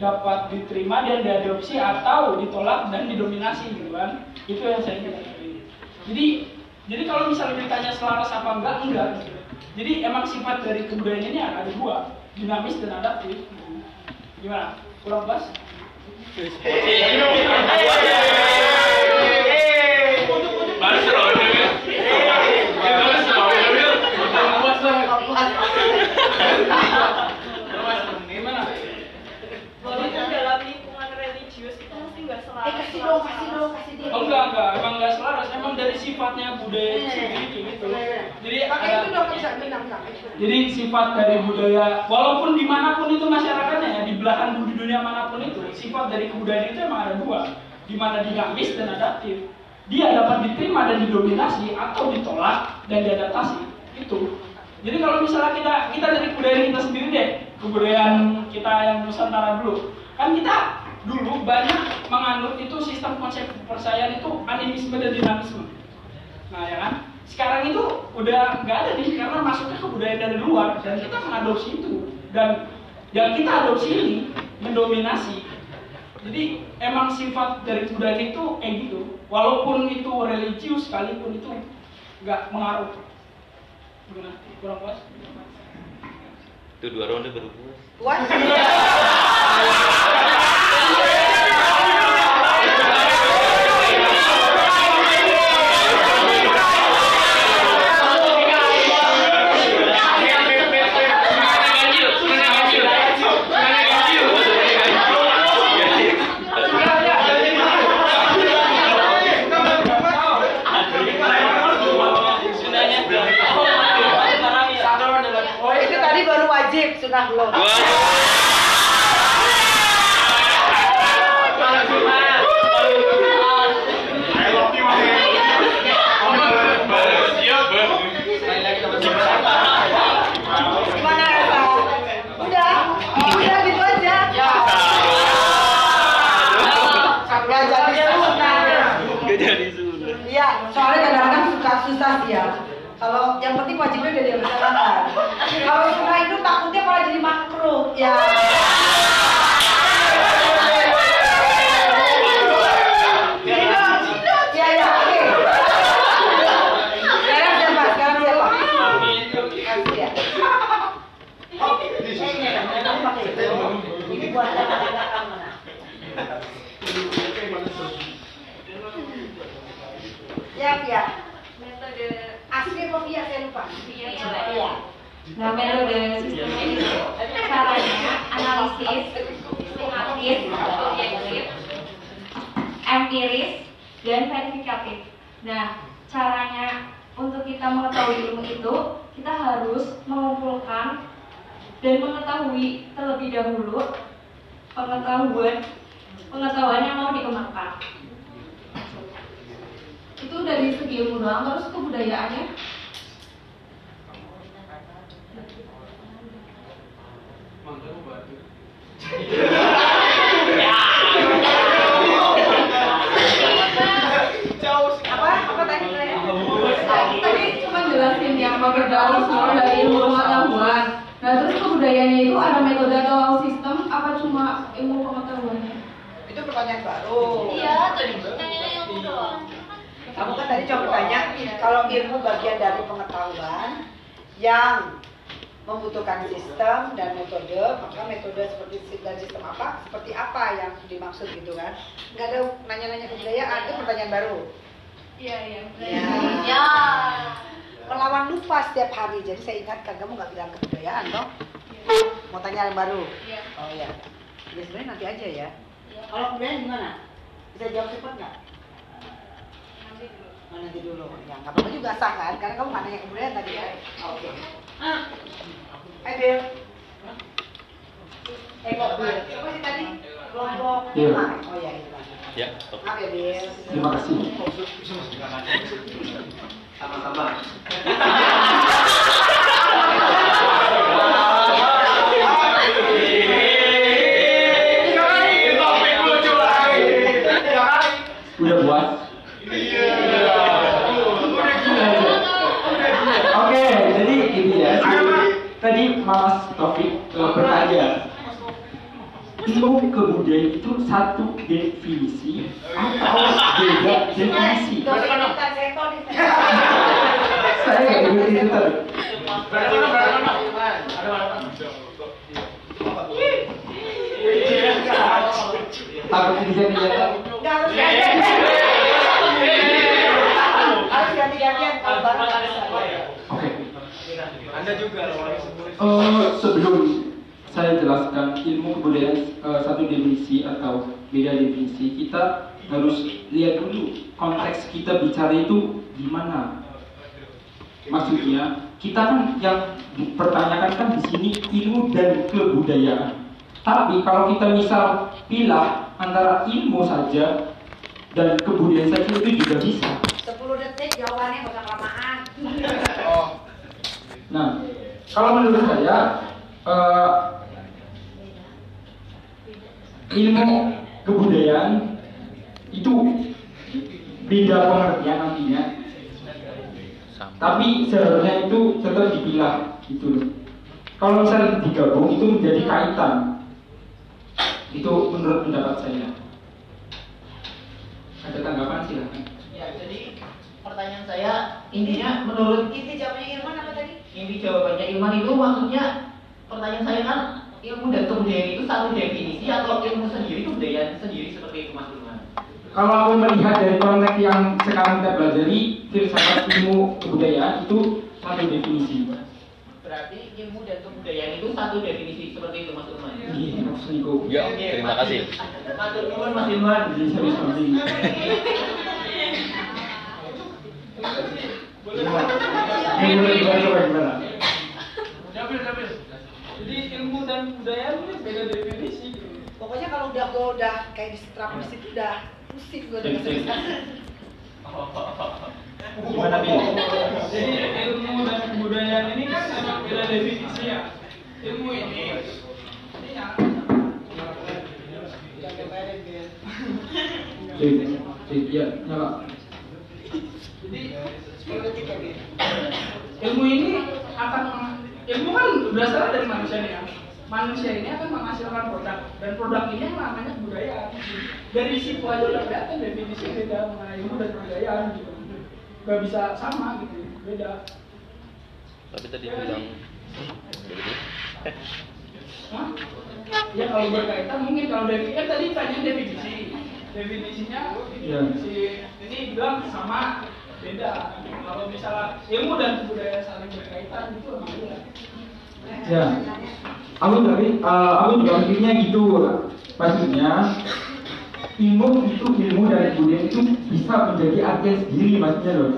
dapat diterima dan diadopsi atau ditolak dan didominasi gitu kan. Itu yang saya bilang tadi. Jadi jadi kalau misalnya ditanya selaras apa enggak, enggak. Jadi emang sifat dari kebudayaan ini ada dua, dinamis dan adaptif. Gimana? Kurang pas? Baru seru Baru seru Gimana? Kalau itu dalam lingkungan religius itu mesti nggak selaras. Eh kasih dong, kasih dong, kasih dia. Oh enggak, enggak, emang enggak selaras, emang dari sifatnya budaya itu sendiri kayak gitu. Jadi Pakai ada, itu dong bisa jadi sifat dari budaya, walaupun di mana pun itu masyarakatnya ya, di belahan bumi dunia mana pun itu, sifat dari kebudayaan itu emang ada dua, di mana dinamis dan adaptif. Dia dapat diterima dan didominasi atau ditolak dan diadaptasi. Itu. Jadi kalau misalnya kita kita dari kebudayaan kita sendiri deh, kebudayaan kita yang Nusantara dulu, kan kita dulu banyak menganut itu sistem konsep kepercayaan itu animisme dan dinamisme. Nah ya kan, sekarang itu udah nggak ada nih karena masuknya kebudayaan dari luar dan kita mengadopsi itu dan yang kita adopsi ini mendominasi. Jadi emang sifat dari kebudayaan itu kayak gitu, walaupun itu religius sekalipun itu nggak mengaruh. Gimana? Kurang puas? Itu dua ronde baru puas. What? *laughs* Oh itu tadi baru wajib, sunnah belum. Baru siap baru Dari Sunda. Iya, soalnya kadang-kadang suka susah sih ya. Kalau yang penting wajibnya udah dilaksanakan. Kalau sunnah itu takutnya malah jadi makruh. Ya. Ya, ya, Asli apa iya saya lupa. Iya. Nah, metode sistemnya itu caranya analisis, sistematis, objektif, empiris, dan verifikatif. Nah, caranya untuk kita mengetahui ilmu itu, kita harus mengumpulkan dan mengetahui terlebih dahulu pengetahuan pengetahuan yang mau dikembangkan. Itu dari segi ilmu doang, terus kebudayaannya Apa? Apa tadi? tadi cuma jelasin yang memperdalam semua dari ilmu pengetahuan. Nah terus kebudayaannya itu ada metode atau sistem apa cuma ilmu pengetahuannya? Itu pertanyaan baru. Iya, tadi pertanyaannya yang doang. Kamu kan tadi coba bertanya kalau ilmu bagian dari pengetahuan yang membutuhkan sistem dan metode, maka metode seperti dan sistem apa, seperti apa yang dimaksud gitu kan? Nggak ada nanya-nanya kebudayaan itu pertanyaan baru. Iya, iya. Ya. Ya. Melawan lupa setiap hari, jadi saya ingatkan kamu nggak bilang kebudayaan toh? Mau tanya yang baru? Iya. Oh iya. Ya sebenarnya nanti aja ya. Kalau kebudayaan gimana? Bisa jawab cepat nggak? Nanti dulu. Oh, nanti dulu. Ya, nggak apa-apa juga sah kan? Karena kamu nggak nanya kebudayaan tadi kan? Oke. Hai Bill. Eh kok Bill? Siapa sih tadi? Kelompok Bill. lima. Oh iya itu. Ya, stop. Maaf ya Bill. Terima kasih. Sama-sama. *laughs* Udah buat? Oke, jadi ini ya. Tadi Mas Taufik eh, bertanya, ilmu kebudayaan itu satu definisi atau beda definisi? Saya nggak ngerti itu tadi. Takut bisa. Nggak harus ganti-gantian. Oke. Anda juga Eh, sebelum saya jelaskan ilmu kebudayaan eh, satu definisi atau beda definisi, kita harus lihat dulu konteks kita bicara itu gimana. Maksudnya kita kan yang dipertanyakan kan di sini ilmu dan kebudayaan. Tapi kalau kita misal pilih antara ilmu saja dan kebudayaan saja itu juga bisa. 10 detik jawabannya nggak usah kelamaan. Nah, kalau menurut saya eh, ilmu kebudayaan itu beda pengertian nantinya. Tapi seharusnya itu tetap dipilah gitu loh. Kalau misalnya digabung itu menjadi kaitan. Itu menurut pendapat saya. Ada tanggapan silahkan. Ya, jadi pertanyaan saya intinya menurut Inti jawabannya Irman apa tadi? inti jawabannya Ilman itu maksudnya pertanyaan saya kan ilmu dan kebudayaan itu satu definisi atau ilmu sendiri kebudayaan sendiri seperti itu Mas? Kalau aku melihat dari konteks yang sekarang kita pelajari, filsafat ilmu kebudayaan itu satu definisi. Berarti ilmu dan kebudayaan itu satu definisi seperti itu Mas Ilman? Iya, maksudku. Ya, terima kasih. Matur nuwun Mas Ilman. Jadi saya bisa berdiri. Eh, gimana, gimana, coba gimana? Jabil, jabil. Jadi ilmu dan budaya ini beda definisi. Pokoknya kalau udah gue udah kayak di setrap di situ udah pusing gue nggak *laughs* Gimana, Bil? Jadi ilmu dan kebudayaan ini kan emang beda definisi ya. Ilmu ini ini ya Bil. Iya, nyala. Jadi ilmu ini akan ilmu kan berasal dari manusia nih ya. Manusia ini akan menghasilkan produk dan produk ini yang namanya kebudayaan. Dari situ aja udah kelihatan definisi beda mengenai ilmu dan kebudayaan gitu. Gak bisa sama gitu, beda. Tapi tadi bilang Hah? Ya kalau berkaitan mungkin kalau definisi kan tadi tanya definisi. Definisinya Iya. si ini bilang sama beda. Kalau misalnya ilmu dan kebudayaan saling berkaitan itu emang beda. Ya. Aku tapi eh, aku juga mikirnya gitu. Maksudnya ilmu itu ilmu dan budaya itu bisa menjadi artian sendiri maksudnya loh.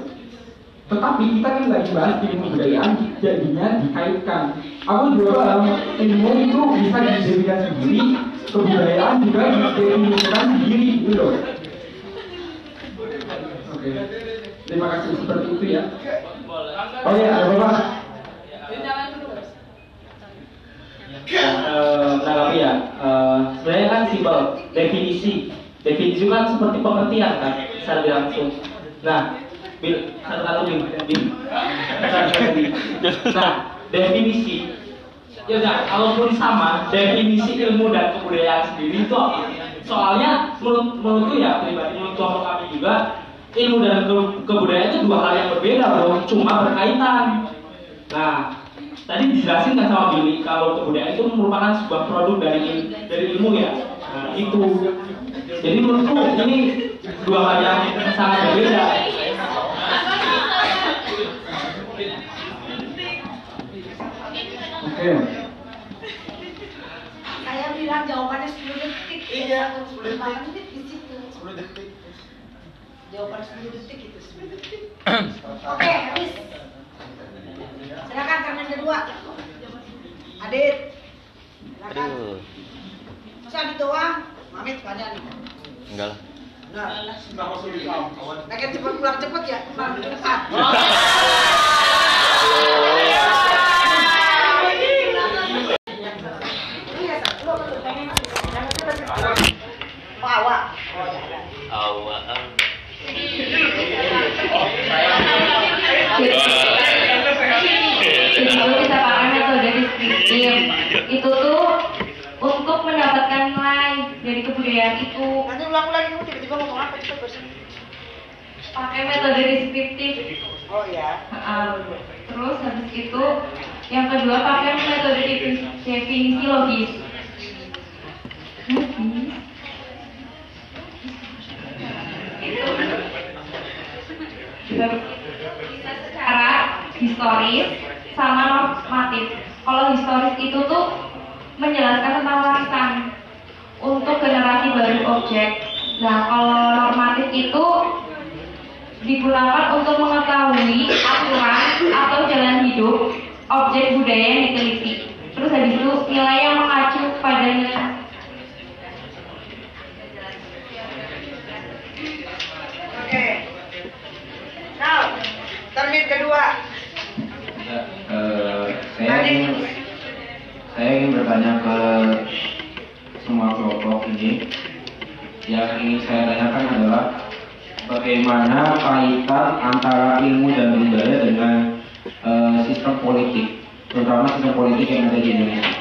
Tetapi kita kan lagi bahas ilmu budayaan jadinya dikaitkan. Aku juga ilmu itu bisa dijadikan sendiri, kebudayaan juga didefinisikan sendiri gitu loh. Oke. Terima kasih seperti itu ya. Oh ya, ada guys. Eh, menanggapi ya, eh, sebenarnya kan simpel definisi. Definisi kan seperti pengertian kan, secara langsung. Nah, bil, satu satu bil, bil. Nah, definisi. Ya udah, kalaupun sama, definisi ilmu dan kebudayaan sendiri itu apa? Soalnya menurut menurutku ya pribadi menurut kelompok kami juga ilmu dan ke- kebudayaan itu dua hal yang berbeda bro, cuma berkaitan. Nah, tadi dijelasin kan sama Billy kalau kebudayaan itu merupakan sebuah produk dari dari ilmu ya. Nah, itu. Jadi menurutku ini dua hal yang sangat berbeda. Oke. Saya bilang jawabannya 10 detik. Iya, 10 detik di situ. 10 detik. Jawaban 10 detik itu 10 detik. Oke, habis. Silakan karena kedua. Adit. Silakan. Aduh, Masa Adit doang? Mamit tanya nih. enggak lah. Nah, cepet pulang cepet ya? Pulang cepat. *laughs* *laughs* Iya, Sat. Lu apa tuh? Yang itu tadi. Bawa. Oh, ya, ya. Awal. Jadi itu kita pakai metode deskriptif. Itu tuh untuk mendapatkan nilai kebudayaan itu Nanti ulang-ulang kamu tiba-tiba ngomong apa itu barusan? pakai metode deskriptif. Oh ya. Terus habis itu yang kedua pakai metode definisi, logis. Itu bisa secara historis sama normatif. Kalau historis itu tuh menjelaskan tentang warisan untuk generasi baru objek. Nah, kalau normatif itu digunakan untuk mengetahui aturan atau jalan hidup objek budaya yang diteliti. Terus habis itu nilai yang mengacu pada nilai Oke. Now, termin kedua. Ya, eh, saya ingin saya ingin bertanya ke semua kelompok ini. Yang ingin saya tanyakan adalah bagaimana kaitan antara ilmu dan budaya dengan eh, sistem politik, terutama sistem politik yang ada di Indonesia.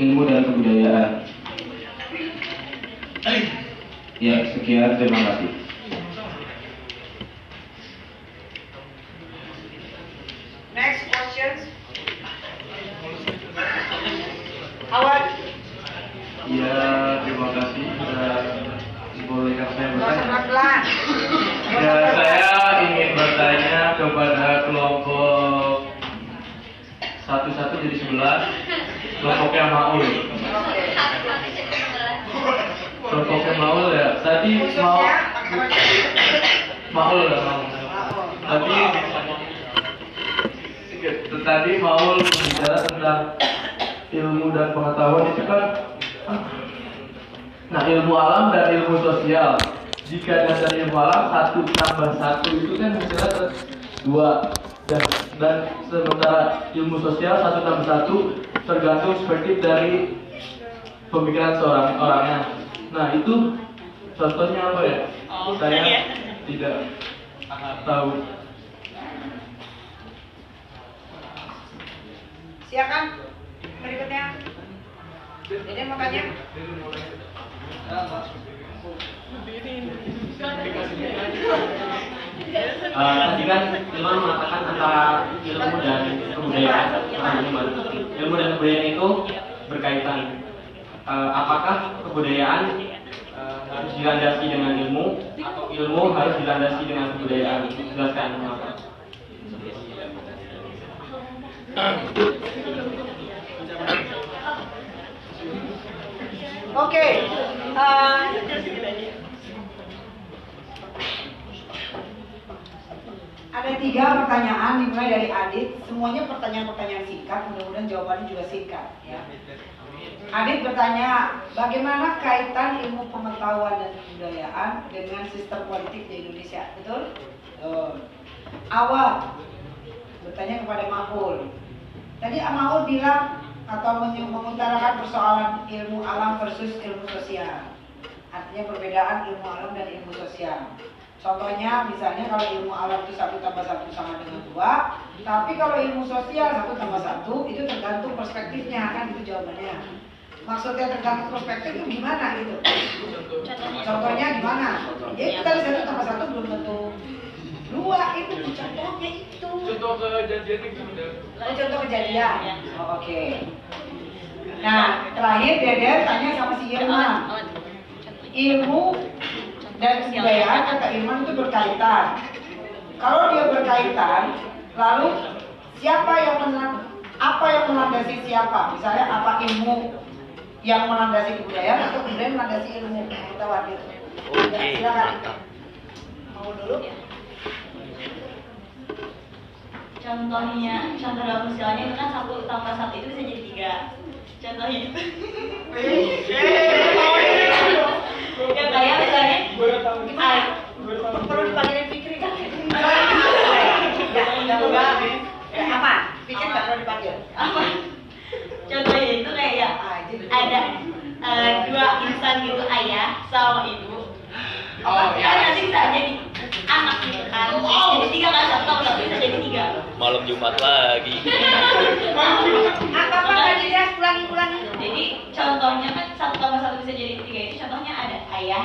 Ilmu dan kebudayaan. Ya, sekian. Terima kasih. Next questions. Awan. Ya, terima kasih sudah dibolehkan saya bertanya. Ya, saya ingin bertanya kepada kelompok satu-satu jadi sebelas, kelompoknya Maul. Kelompoknya Maul ya. Tadi mau Maul ya Maul. Tadi tadi Maul bicara tentang ilmu dan pengetahuan itu kan Nah ilmu alam dan ilmu sosial Jika dasar ilmu alam satu tambah satu itu kan ter- dua dan, dan sementara ilmu sosial satu tambah satu tergantung perspektif dari pemikiran seorang orangnya Nah itu contohnya apa ya? Oh, Saya ya. tidak tahu. Silakan berikutnya. Jadi? Eh, tadi kan Ilman mengatakan antara ilmu dan kebudayaan? Nah, ilmu dan kebudayaan itu berkaitan. Eh, apakah kebudayaan eh, harus dilandasi dengan ilmu atau ilmu harus dilandasi dengan kebudayaan? Jelaskan mengapa Oke. eh, ada tiga pertanyaan dimulai dari Adit. Semuanya pertanyaan-pertanyaan singkat. Mudah-mudahan jawabannya juga singkat. Ya. Adit bertanya, bagaimana kaitan ilmu pengetahuan dan kebudayaan dengan sistem politik di Indonesia? Betul? Betul. Awal bertanya kepada Mahul. Tadi Mahul bilang atau mengutarakan persoalan ilmu alam versus ilmu sosial. Artinya perbedaan ilmu alam dan ilmu sosial. Contohnya misalnya kalau ilmu alam itu satu tambah satu sama dengan dua, tapi kalau ilmu sosial satu tambah satu itu tergantung perspektifnya kan itu jawabannya. Maksudnya tergantung perspektif itu gimana gitu? Contohnya gimana? Ya itu tadi satu tambah satu belum tentu dua itu contohnya itu. Contoh kejadian itu udah. Oh, contoh kejadian. Oh, Oke. Nah, terakhir Dede tanya sama si Irman. Ilmu dan kebudayaan kata Irman itu berkaitan. Kalau dia berkaitan, lalu siapa yang menan- apa yang melandasi siapa? Misalnya apa ilmu yang melandasi kebudayaan atau kemudian melandasi ilmu pengetahuan itu? Oke, Silakan. mantap. Mau dulu? Contohnya, contoh dalam sosialnya itu kan satu tambah satu itu bisa jadi tiga. Contohnya itu. ya kayak misalnya Gimana? Perlu dipanggilin Fikri kan? Enggak, enggak enggak. Ya, apa? Fikri enggak perlu dipanggil. apa? Contohnya itu kayak ada eh, dua insan gitu ayah sama ibu. Oh, kan ya. nanti bisa jadi anak gitu kan. Jadi tiga kan satu satu bisa jadi tiga. Malam Jumat lagi. Apa apa tadi dia ulangi ulangi. Jadi contohnya kan satu tambah satu bisa jadi tiga itu contohnya ada ayah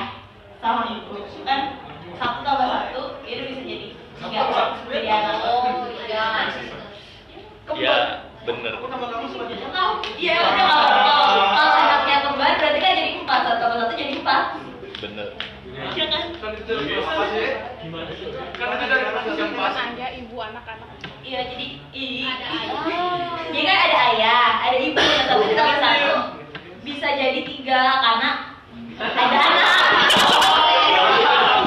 sama ibu kan satu tambah satu itu bisa jadi tiga jadi anak. Oh ya. Ya, bener. Iya udah kalau anaknya kembar berarti kan jadi empat satu tambah satu jadi empat. Bener. Iya kan? Kan itu dari pas ya? Gimana sih? Kan itu dari yang pas. Anda ibu anak-anak. Iya jadi i ada ayah. Jadi kan ada ayah, ada ibu yang satu satu bisa jadi tiga karena ada anak.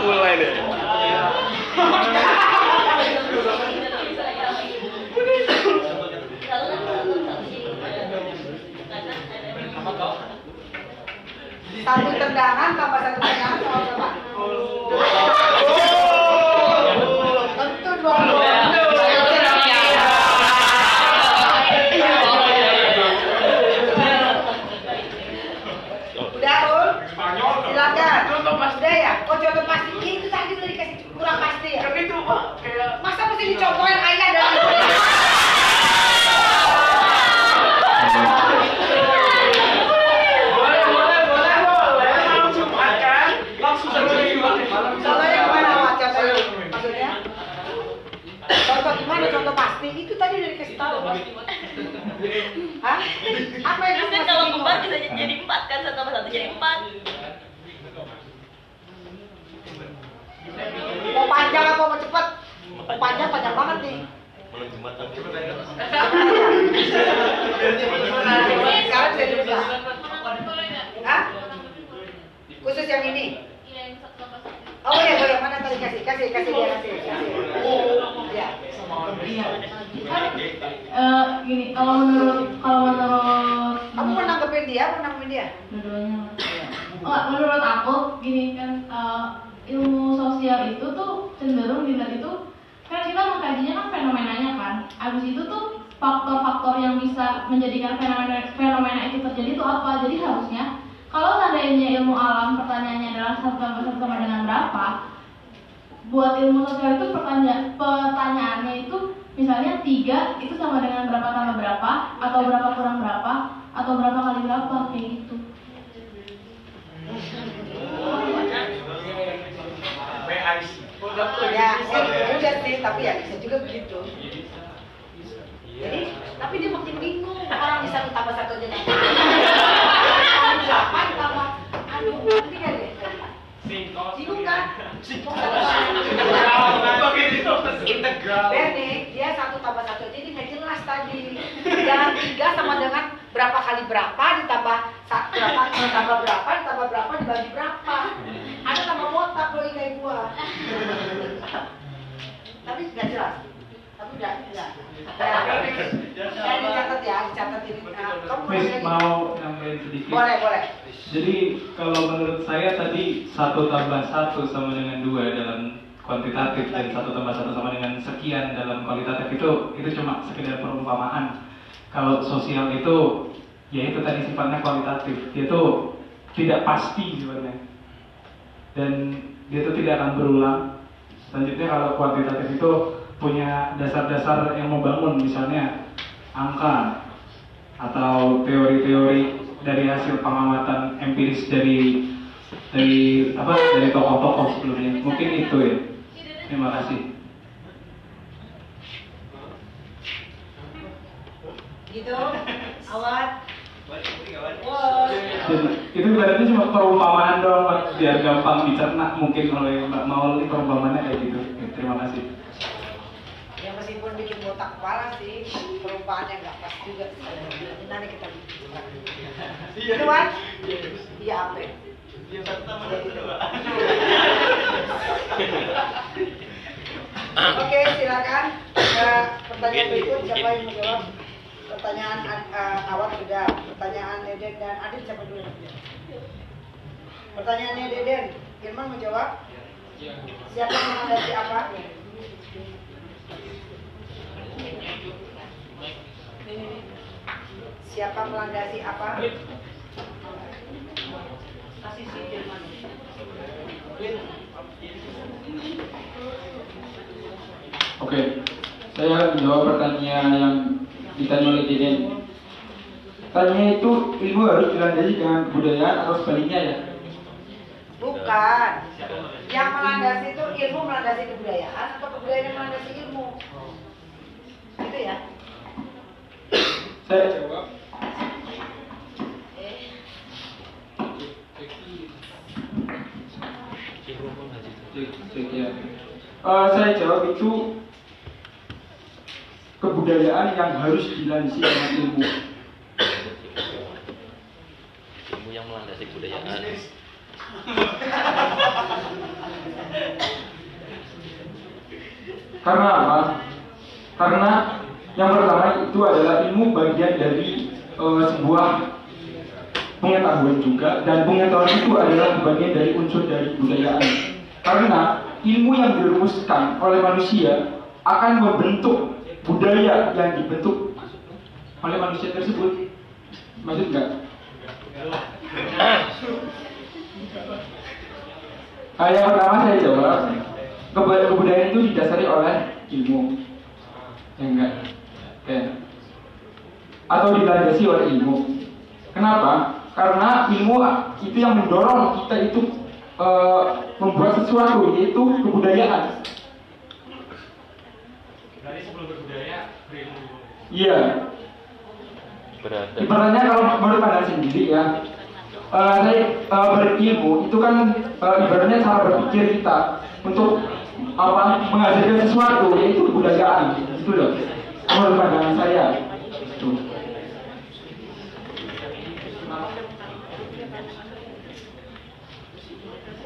Mulai deh. Satu tendangan tambah satu tendangan sama berapa? Tentu dua pasti. Udah ya? Oh, contoh pasti. Itu tadi udah dikasih kurang pasti ya? Kan itu Pak, kayak Masa mesti dicontohin ayah dan ibu? boleh boleh boleh boleh malam Jumat kan langsung dari Jumat Contohnya gimana, Pak? Contohnya? Maksudnya? Contoh gimana? Contoh pasti? Itu tadi udah dikasih tahu. *laughs* Hah? Apa yang Terus kamu kan kalau bingung? bisa jadi empat kan satu tambah satu jadi empat. Mau panjang apa mau cepet? Mau panjang panjang banget nih. Malam Jumat lagi. *laughs* Sekarang bisa dibuka. Hah? Khusus yang ini? Oh iya boleh mana tadi kasih kasih kasih dia kasih kasih. Ya. Iya. Eh, gini, kalau menurut kalau menurut Kamu mau nanggepin dia? Mau nanggepin dia? dua-duanya. Oh, menurut aku gini kan eh, ilmu sosial itu tuh cenderung dilihat itu kan kita mengkajinya kan fenomenanya kan. Abis itu tuh faktor-faktor yang bisa menjadikan fenomena fenomena itu terjadi itu apa? Jadi harusnya kalau seandainya ilmu alam pertanyaannya adalah satu tambah satu sama dengan berapa, buat ilmu sosial itu pertanyaan pertanyaannya itu misalnya tiga itu sama dengan berapa tambah berapa atau berapa kurang berapa atau berapa kali berapa kayak gitu. Ya, ya udah sih, tapi ya bisa juga begitu. Jadi, tapi dia makin bingung. Orang bisa tambah satu aja. Delapan tambah, aduh, nanti kan deh. Bingung kan? Integral. Benik, dia satu tambah satu aja ini nggak jelas tadi. Tiga sama dengan berapa kali berapa ditambah sa- berapa ditambah berapa ditambah berapa dibagi berapa. Ada tambah botak loh ini gua. Tapi nggak jelas. Ya, dicatat ya, dicatat ini. Nah, mau nambahin sedikit. Boleh, boleh. Jadi kalau menurut saya tadi satu tambah satu sama dengan dua dalam kuantitatif dan satu tambah satu sama dengan sekian dalam kualitatif itu itu cuma sekedar perumpamaan. Kalau sosial itu ya itu tadi sifatnya kualitatif, dia itu tidak pasti sebenarnya dan dia itu tidak akan berulang. Selanjutnya kalau kuantitatif itu punya dasar-dasar yang membangun misalnya angka atau teori-teori dari hasil pengamatan empiris dari dari apa dari tokoh-tokoh sebelumnya. Mungkin itu ya. Terima kasih. Gitu, awat. Dan itu berarti cuma perumpamaan doang Pak, biar gampang dicerna mungkin oleh Mbak Maul ini perumpamaannya kayak gitu. Terima kasih meskipun bikin botak kepala sih, perumpamaan yang nggak pas juga. Nanti kita bikin. Iya. Itu kan? Iya apa? Iya, pertama dan kedua. Oke, silakan. Eh, pertanyaan berikut siapa yang menjawab? Pertanyaan uh, awal sudah. Pertanyaan Deden dan Adit siapa dulu? Pertanyaannya Deden, Irman menjawab. Siapa menghadapi apa? Siapa melandasi apa? Kasih si Irman. Oke, saya akan menjawab pertanyaan yang ditanya oleh Deden. Tanya itu ilmu harus dilandasi dengan kebudayaan atau sebaliknya ya? Bukan. Yang melandasi itu ilmu melandasi kebudayaan atau kebudayaan yang melandasi ilmu. Ya. Saya jawab. Ya. Eh, saya jawab itu kebudayaan yang harus dilandasi dengan ilmu. ilmu yang melandasi kebudayaan Karena apa? Karena yang pertama itu adalah ilmu bagian dari eh, sebuah pengetahuan juga dan pengetahuan itu adalah bagian dari unsur dari kebudayaan. Karena ilmu yang dirumuskan oleh manusia akan membentuk budaya yang dibentuk oleh manusia tersebut. Maksud enggak? Nah, yang pertama saya jawab kebudayaan itu didasari oleh ilmu Ya enggak Oke Atau dilandasi oleh ilmu. Kenapa? Karena ilmu itu yang mendorong kita itu eh, Membuat sesuatu Yaitu kebudayaan. Dari sebelum berbudaya, berilmu. Iya. Berada Ibaratnya kalau menurut pandangan sendiri ya eh, saya eh, berilmu itu kan eh, ibaratnya cara berpikir kita untuk apa menghasilkan sesuatu yaitu kebudayaan. Gitu loh menurut pandangan saya.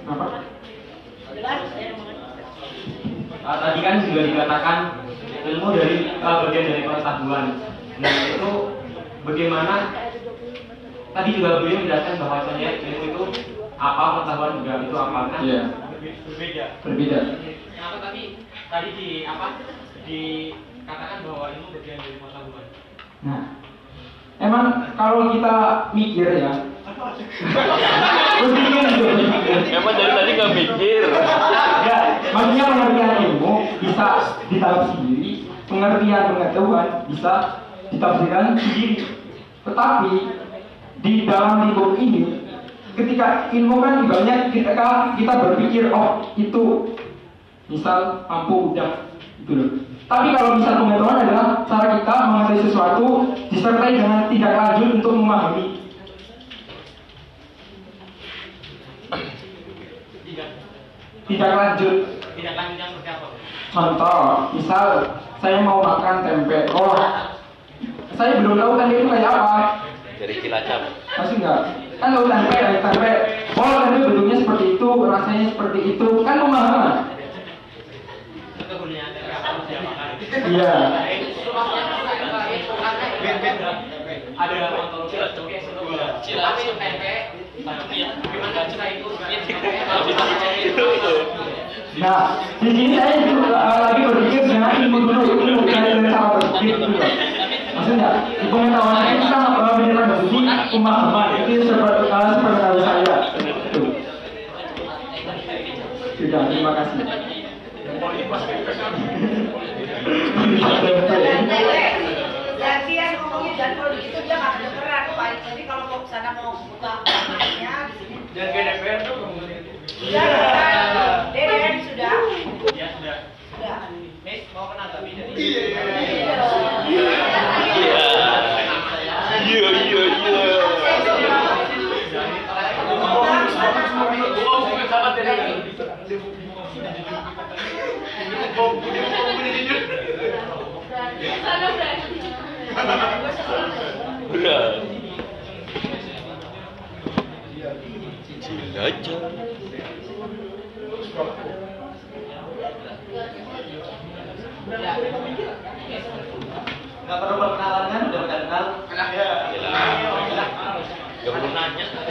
Apa? Ah, tadi kan juga dikatakan ilmu dari ah, bagian dari pengetahuan. Nah itu bagaimana? Tadi juga beliau menjelaskan bahwasanya ilmu itu apa pengetahuan juga itu apa kan? Iya. Berbeda. Berbeda. Tadi tadi di apa? Dikatakan bahwa ilmu bagian dari pengetahuan. Nah, emang kalau kita mikir ya, gitu. Emang dari tadi nggak mikir. Ya, maksudnya pengertian ilmu bisa ditafsiri, pengertian pengetahuan bisa ditafsirkan sendiri. Tetapi di dalam lingkup ini, ketika ilmu kan ibaratnya ketika kita berpikir oh itu misal lampu udah gitu loh. Tapi kalau misal pengetahuan adalah cara kita mengerti sesuatu disertai dengan tindak lanjut untuk memahami. Tidak lanjut Tidak lanjut yang seperti apa? Contoh, misal saya mau makan tempe. Oh, saya belum tahu tempe itu kayak apa. Dari Cilacap. Masih enggak? Kan tahu tempe, tempe. Oh, tempe bentuknya seperti itu, rasanya seperti itu. Kan pemahaman. Itu kegunaan dari apa yang dia makan. Iya. Ada Cilacap tempe. Nah, di sini saya juga uh, lagi berpikir dengan ilmu dulu, ilmu berpikir dulu. Maksudnya, di pengetahuan itu kita uh, menindaklanjuti pemahaman itu seperti uh, seperti saya. Sudah, terima kasih. Gantian ngomongnya dan kalau begitu dia nggak kedengeran Pak. Jadi kalau mau sana mau buka mic-nya di sini. Dan GDPR tuh ngomongin. Sudah. Ya sudah. Sudah. Miss mau dari Iya. Iya iya iya. Berat. Cilacap. Gak perlu perkenalan kan, udah kenal. Gak perlu nanya.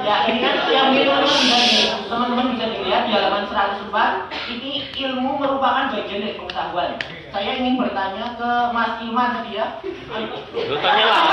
Ya ini kan yang teman-teman bisa di- teman-teman bisa dilihat di halaman 104 ini ilmu merupakan bagian dari pengetahuan. Saya ingin bertanya ke Mas Iman tadi ya. Lu tanya lah.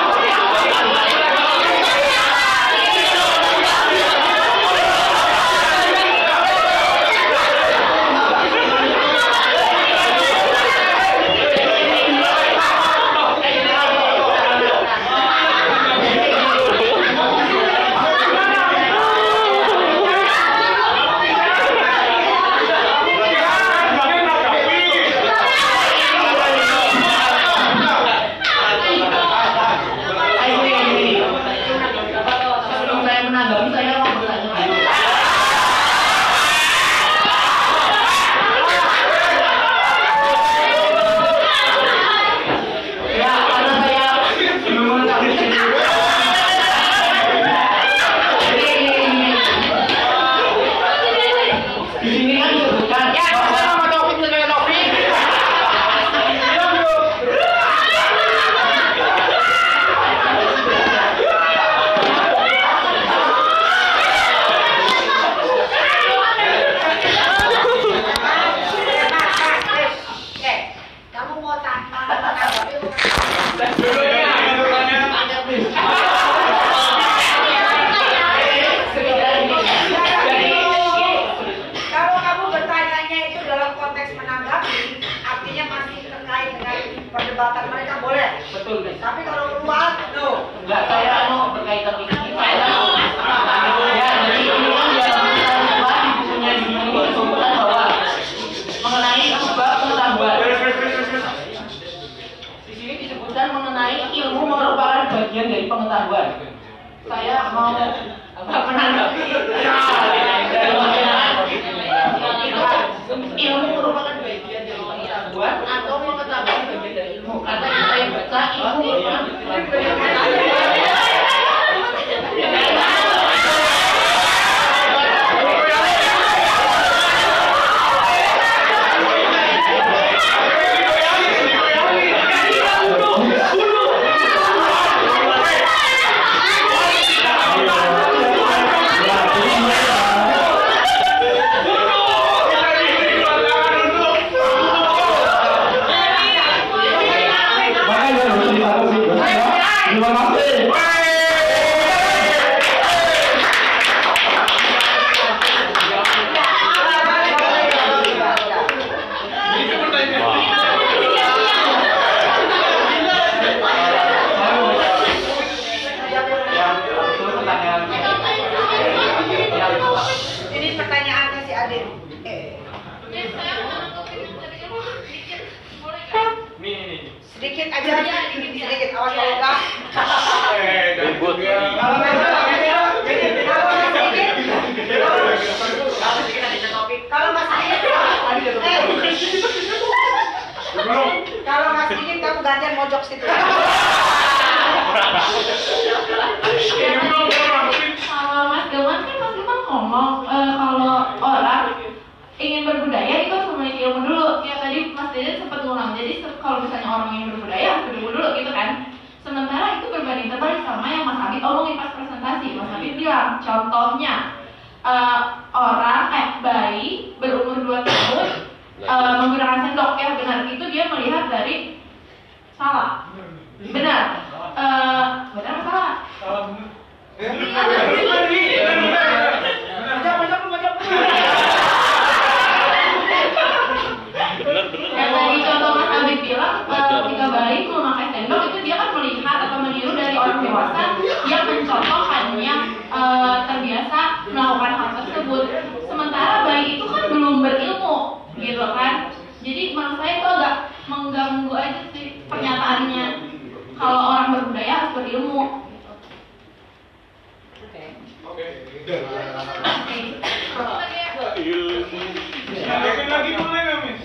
Saya mau apa menanggapi? Ilmu merupakan bagian dari pengetahuan atau pengetahuan bagian dari ilmu. Kata yang saya baca ilmu merupakan bagian dari pengetahuan. kasih. Ini pertanyaannya si Adit. Eh, sedikit aja, sedikit awas kalau enggak. Ribut. Kalau kalau Mas Dikit, eh, kalau Mas Dikit kamu gantian mojok situ. Kalau Mas Gawan kan Mas Gawan ngomong eh, kalau orang ingin berbudaya itu harus memiliki ilmu dulu. Ya tadi Mas Dede sempat ngulang. Jadi se- kalau misalnya orang ingin berbudaya harus berilmu dulu gitu kan. Sementara itu berbanding terbalik sama yang Mas Habib omongin pas presentasi. Mas Habib bilang contohnya eh, orang eh bayi berumur 2 tahun eh, menggunakan sendok ya benar itu dia melihat dari salah benar Eh, benar atau salah Yang tadi contoh Mas Abid bilang, eh, ketika bayi memakai sendok itu dia kan melihat atau meniru dari orang dewasa yang mencontoh hanya eh, terbiasa melakukan hal tersebut. Sementara bayi itu kan belum berilmu, gitu kan? Jadi menurut saya itu agak mengganggu aja sih pernyataannya. Kalau orang berbudaya harus berilmu. lagi mulai nggak, Miss?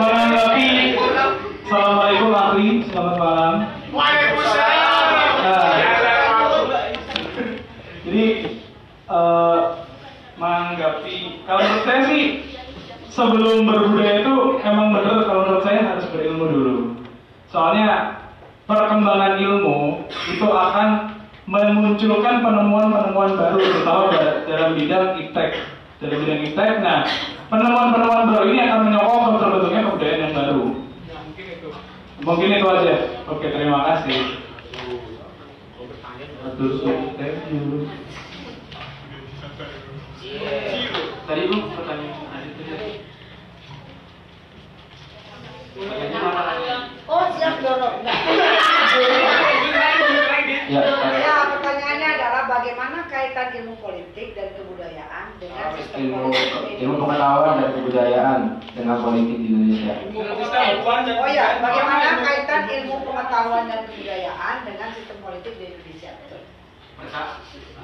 menanggapi Assalamualaikum Akri, selamat malam. Nah, jadi eh, menanggapi kalau menurut saya sih sebelum berbudaya itu emang benar kalau menurut saya harus berilmu dulu. Soalnya perkembangan ilmu itu akan memunculkan penemuan-penemuan baru terutama da- dalam bidang iptek dalam bidang iptek. Nah, penemuan-penemuan baru ini akan menyokong terbentuknya kebudayaan yang baru. Mungkin itu aja. Oke, terima kasih. Thank you. Tadi lu pertanyaan. Pertanyaannya mana? Oh, siap dorong. Ya, Ya, pertanyaannya adalah bagaimana kaitan ilmu politik dan kebudayaan dengan sistem ilmu politik ilmu pengetahuan dan kebudayaan dengan politik di Indonesia. Oh ya, bagaimana kaitan ilmu pengetahuan dan kebudayaan dengan sistem politik di Indonesia?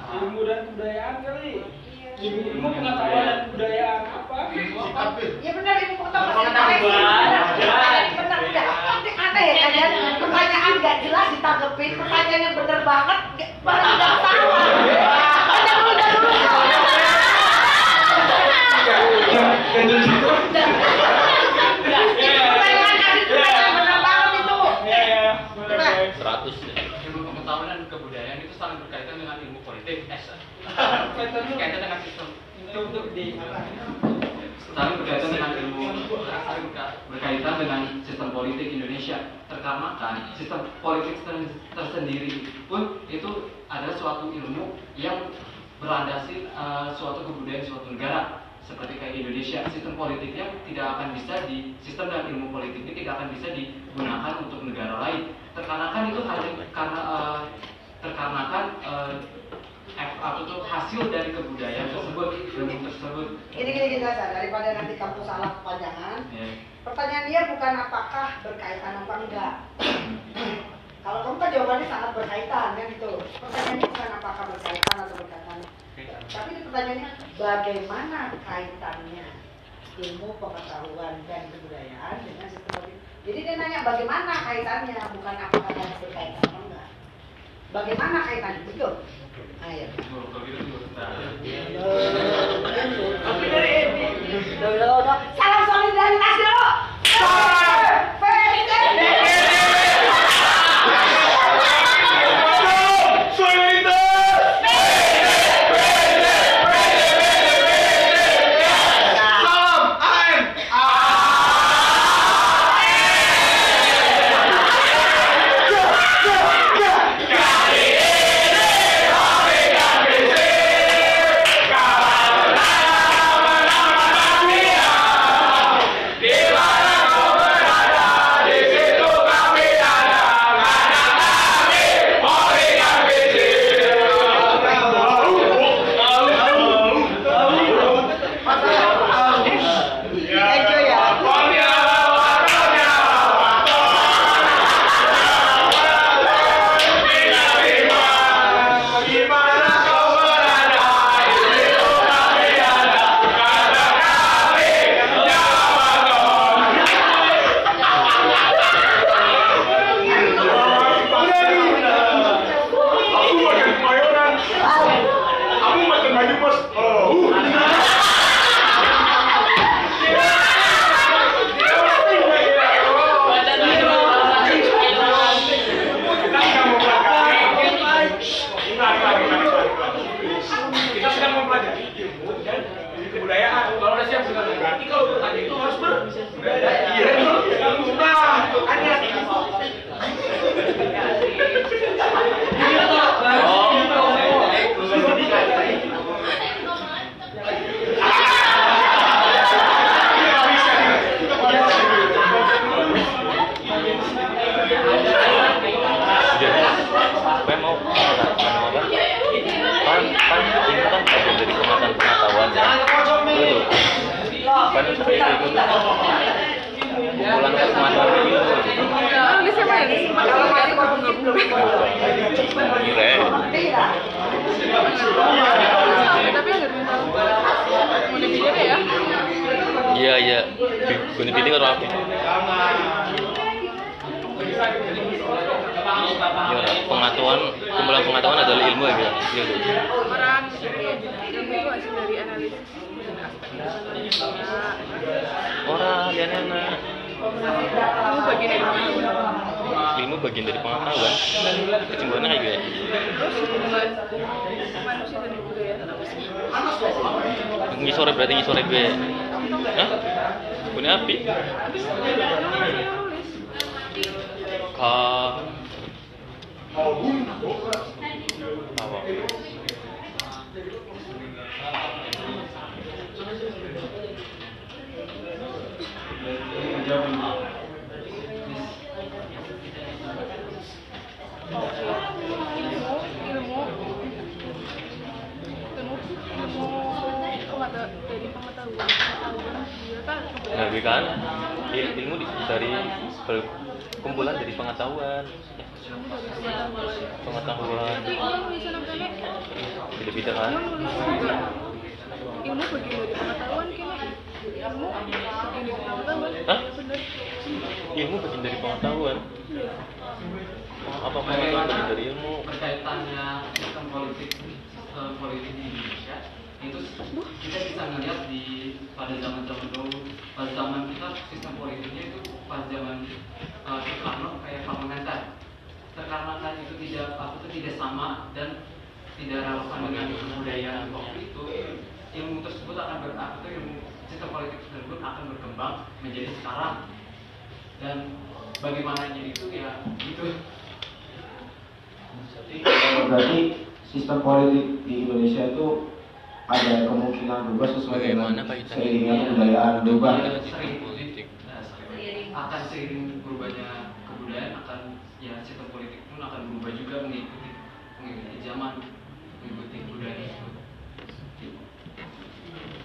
Ilmu dan kebudayaan kali. Ilmu pengetahuan dan kebudayaan apa? Ya benar ilmu pengetahuan. Pengetahuan. Ya kalian. Pertanyaan nggak jelas ditanggepin. Pertanyaan yang benar banget. Malah nggak salah. Tanya dulu, dulu. Pertanyaan Adit benar, benar banget itu. Benar. 100 ya. Ilmu pengetahuan dan kebudayaan itu saling berkaitan dengan ilmu politik. Eh, berkaitan dengan sistem Untuk di saling berkaitan dengan ilmu berkaitan dengan sistem politik Indonesia terkarenakan sistem politik ter- tersendiri pun itu adalah suatu ilmu yang berlandasi eh, suatu kebudayaan suatu negara. Seperti kayak Indonesia sistem politiknya tidak akan bisa di sistem dan ilmu politik ini tidak akan bisa digunakan untuk negara lain. Terkarenakan itu hanya karena eh, terkarenakan eh, F- apa tuh hasil dari kebudayaan tersebut ilmu tersebut Gini gini gini saja daripada nanti kamu salah kepanjangan. ya. Pertanyaan dia bukan apakah berkaitan apa enggak. *coughs* Kalau kamu kan jawabannya sangat berkaitan kan gitu. Pertanyaannya bukan apakah berkaitan atau berkaitan. Tapi ini pertanyaannya bagaimana kaitannya ilmu pengetahuan dan kebudayaan dengan sistem politik. Jadi dia nanya bagaimana kaitannya, bukan apakah berkaitan atau enggak. Bagaimana kaitannya, betul? Ayo. Salam solidaritas dulu.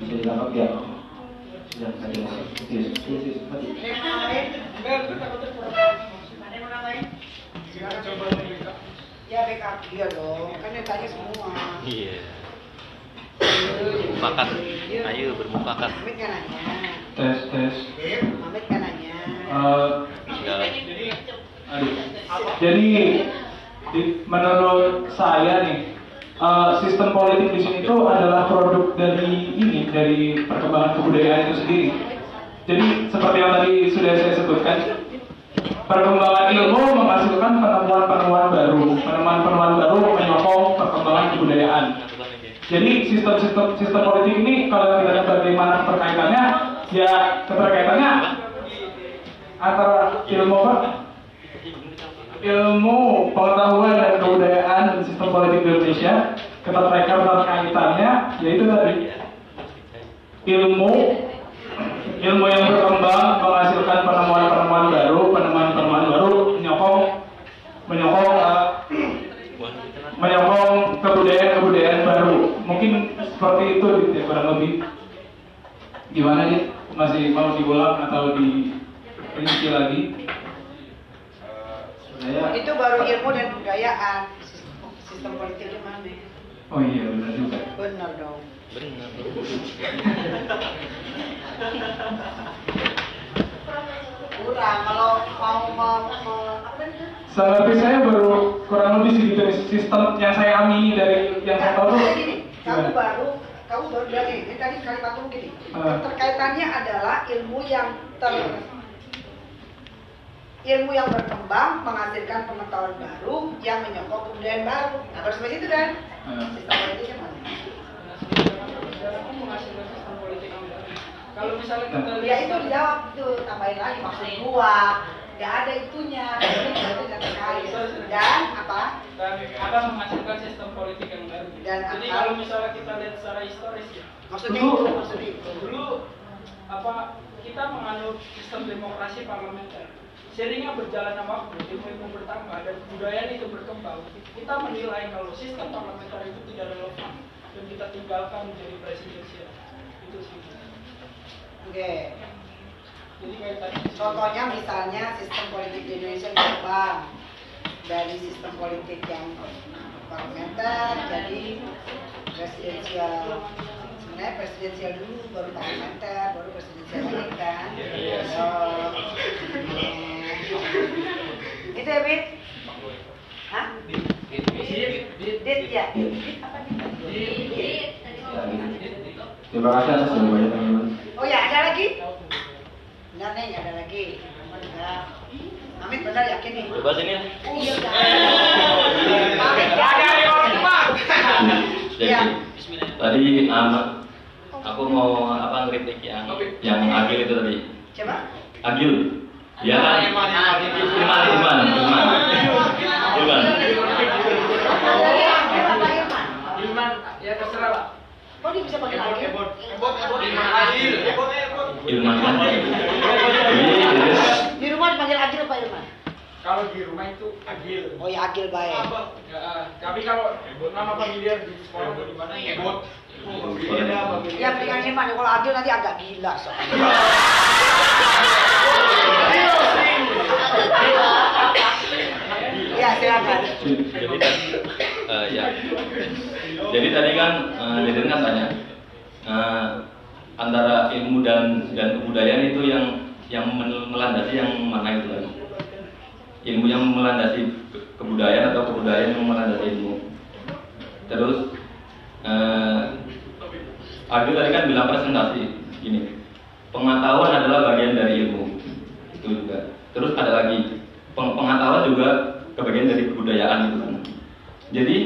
Bisa ditangkap ya? Tadi. Ya dong, kan tanya semua. Iya. Bermufakat. Ayo bermufakat. Kan kan. Eh, Ya. Jadi di- menurut saya nih eh, sistem politik di sini itu adalah produk dari ini dari perkembangan kebudayaan itu sendiri. Jadi seperti yang tadi sudah saya sebutkan, perkembangan ilmu menghasilkan penemuan-penemuan baru, penemuan-penemuan baru menyokong perkembangan kebudayaan. Jadi sistem-sistem sistem politik ini kalau kita lihat bagaimana keterkaitannya, ya keterkaitannya antara ilmu? Ilmu, pengetahuan dan kebudayaan dan sistem politik di Indonesia keterkaitan keterkaitannya yaitu tadi ilmu ilmu yang berkembang menghasilkan penemuan-penemuan baru, penemuan-penemuan baru menyokong menyokong eh, menyokong kebudayaan-kebudayaan baru. Mungkin seperti itu gitu ya kurang lebih. Gimana nih? Masih mau diulang atau diperinci lagi? Saya Itu baru ilmu dan kebudayaan. Sistem, sistem politiknya mana? Oh iya benar juga. Benar dong. Benar. Kurang kalau mau mau, mau apa itu? Seperti saya baru kurang lebih segitu nih, sistem yang saya amini dari yang saya tahu Maksudnya gini, kamu baru kamu baru bilang ini, ini tadi kalimat kamu gini. Ah. Keterkaitannya adalah ilmu yang ter ilmu yang berkembang menghasilkan pengetahuan baru yang menyokong kebudayaan baru. Nah, baru sampai situ kan? Ah. Sistem politiknya mana? menghasilkan sistem politik yang baru. Kalau misalnya kita Ya lihat itu dijawab tuh, tambahin lagi maksud gua. Gak ada itunya, itu berarti gak terkait. Dan apa? dan akan menghasilkan sistem politik yang baru. Dan Jadi apa? kalau misalnya kita lihat secara historis ya, Maksudnya dulu, itu, maksudnya itu. dulu apa kita menganut sistem demokrasi parlementer. Seiringnya berjalannya waktu, ilmu-ilmu bertambah dan budaya itu berkembang, kita menilai kalau sistem parlementer itu tidak relevan dan kita tinggalkan menjadi presidensial. Itu sih. Oke. Jadi kayak tadi Contohnya misalnya sistem politik di Indonesia berubah dari sistem politik yang parlementer jadi presidensial. Sebenarnya presidensial dulu, baru parlementer, baru presidensial lagi kan. Oh. Itu ya, Bit? Hah? Dit ya? Dit apa dit? Terima kasih atas jawabannya teman-teman. Oh ya, ada lagi? Benar nih, ada lagi. Ya. Amit benar yakin nih? Coba sini ya. Iya, Jadi Iya. tadi um, aku mau apa ngeritik yang yang Agil itu tadi. Coba. Agil. Dia kan Ilman, Ilman, Ilman. Ilman. Ilman, ya terserah lah. Oh dia bisa pakai lagi? Adil. Ebot. Ilman kan. Di rumah dipanggil Agil apa Ilman? Kalau di rumah itu Agil. Oh ya Agil baik. Ya, eh, tapi kalau nama familiar di sekolah di mana? Ebot. Ya pilihan Ilman, kalau Agil nanti agak gila soalnya. Ya silakan. Jadi tadi eh, ya. Jadi tadi kan uh, Deden kan tanya eh, antara ilmu dan dan kebudayaan itu yang yang melandasi yang mana itu kan? Ilmu yang melandasi ke- kebudayaan atau kebudayaan yang melandasi ilmu. Terus eh Agil tadi kan bilang presentasi gini. Pengetahuan adalah bagian dari ilmu. Itu juga. Terus ada lagi peng- pengetahuan juga kebagian dari kebudayaan gitu kan. Jadi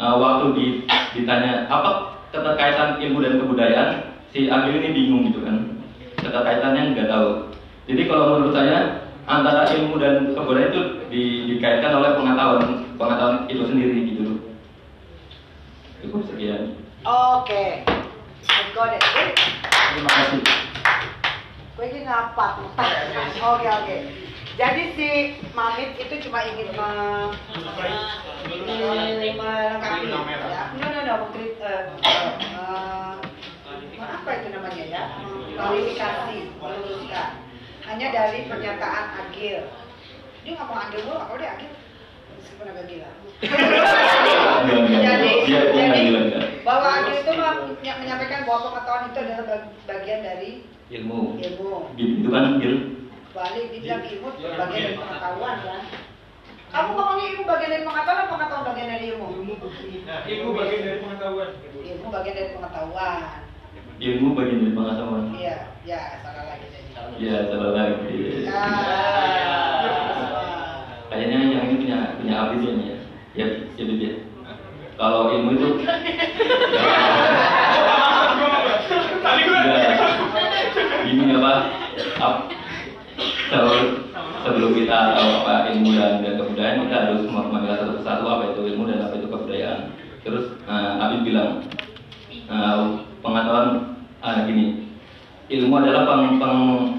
eh, waktu di, ditanya apa keterkaitan ilmu dan kebudayaan, si Agil ini bingung gitu kan. Keterkaitannya nggak tahu. Jadi kalau menurut saya antara ilmu dan kebudayaan itu di, dikaitkan oleh pengetahuan pengetahuan itu sendiri gitu. Cukup sekian. Oke. Got it. Terima kasih. Gue ini ngapak. Oke oke. Jadi si Mamit itu cuma ingin me, me- melengkapi ya. No no no, eh, eh, eh, apa itu namanya ya? Klarifikasi, meluruskan. Hanya dari pernyataan Agil. Dia ngomong Agil mulu, kalau dia Agil agak gila. jadi, Dia dia nggak jadi nggak. bahwa Agil itu menyampaikan bahwa pengetahuan itu adalah bag- bagian dari Ilmu. ilmu. Gitu itu kan Gil. Balik dibilang ilmu bagian dari pengetahuan kan. Kamu ngomongnya ilmu bagian dari pengetahuan atau pengetahuan bagian dari ilmu? Nah, ilmu bagian dari pengetahuan. Ilmu bagian dari pengetahuan. Ilmu bagian dari pengetahuan. Iya, ya salah lagi jadi. Ya, salah lagi. Ini punya punya abis ya ya. Ya, Bib, ya. Kalau ilmu itu gini apa? Ap- Kalau sebelum kita tahu apa ilmu dan, dan kebudayaan kita harus mengambil satu persatu apa itu ilmu dan apa itu kebudayaan. Terus uh, Abid bilang uh, pengetahuan uh, gini, ilmu adalah peng, peng-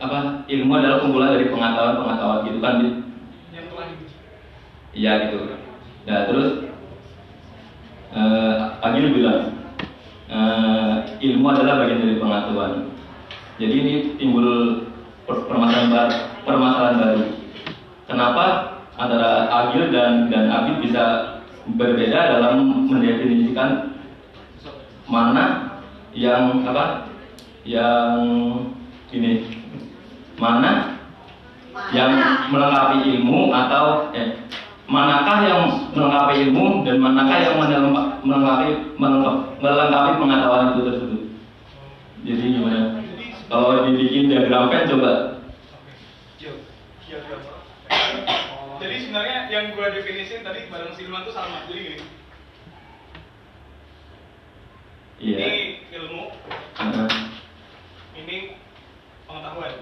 apa? Ilmu adalah kumpulan dari pengetahuan-pengetahuan gitu kan? Bid? Yang telah diuji. Iya gitu. Nah terus uh, Agil bilang eh, ilmu adalah bagian dari pengetahuan. Jadi ini timbul per- permasalahan baru, permasalahan baru. Kenapa antara Agil dan dan Abid bisa berbeda dalam mendefinisikan mana yang apa yang ini mana yang melengkapi ilmu atau eh, manakah yang melengkapi ilmu dan manakah yang melengkapi melengkap- melengkapi pengetahuan itu tersebut. Jadi gimana? Kalau dibikin diagram pen coba. Jadi sebenarnya yang gue definisin tadi bareng Silman tuh sama. Jadi gini, Iya. ini ilmu, ini pengetahuan.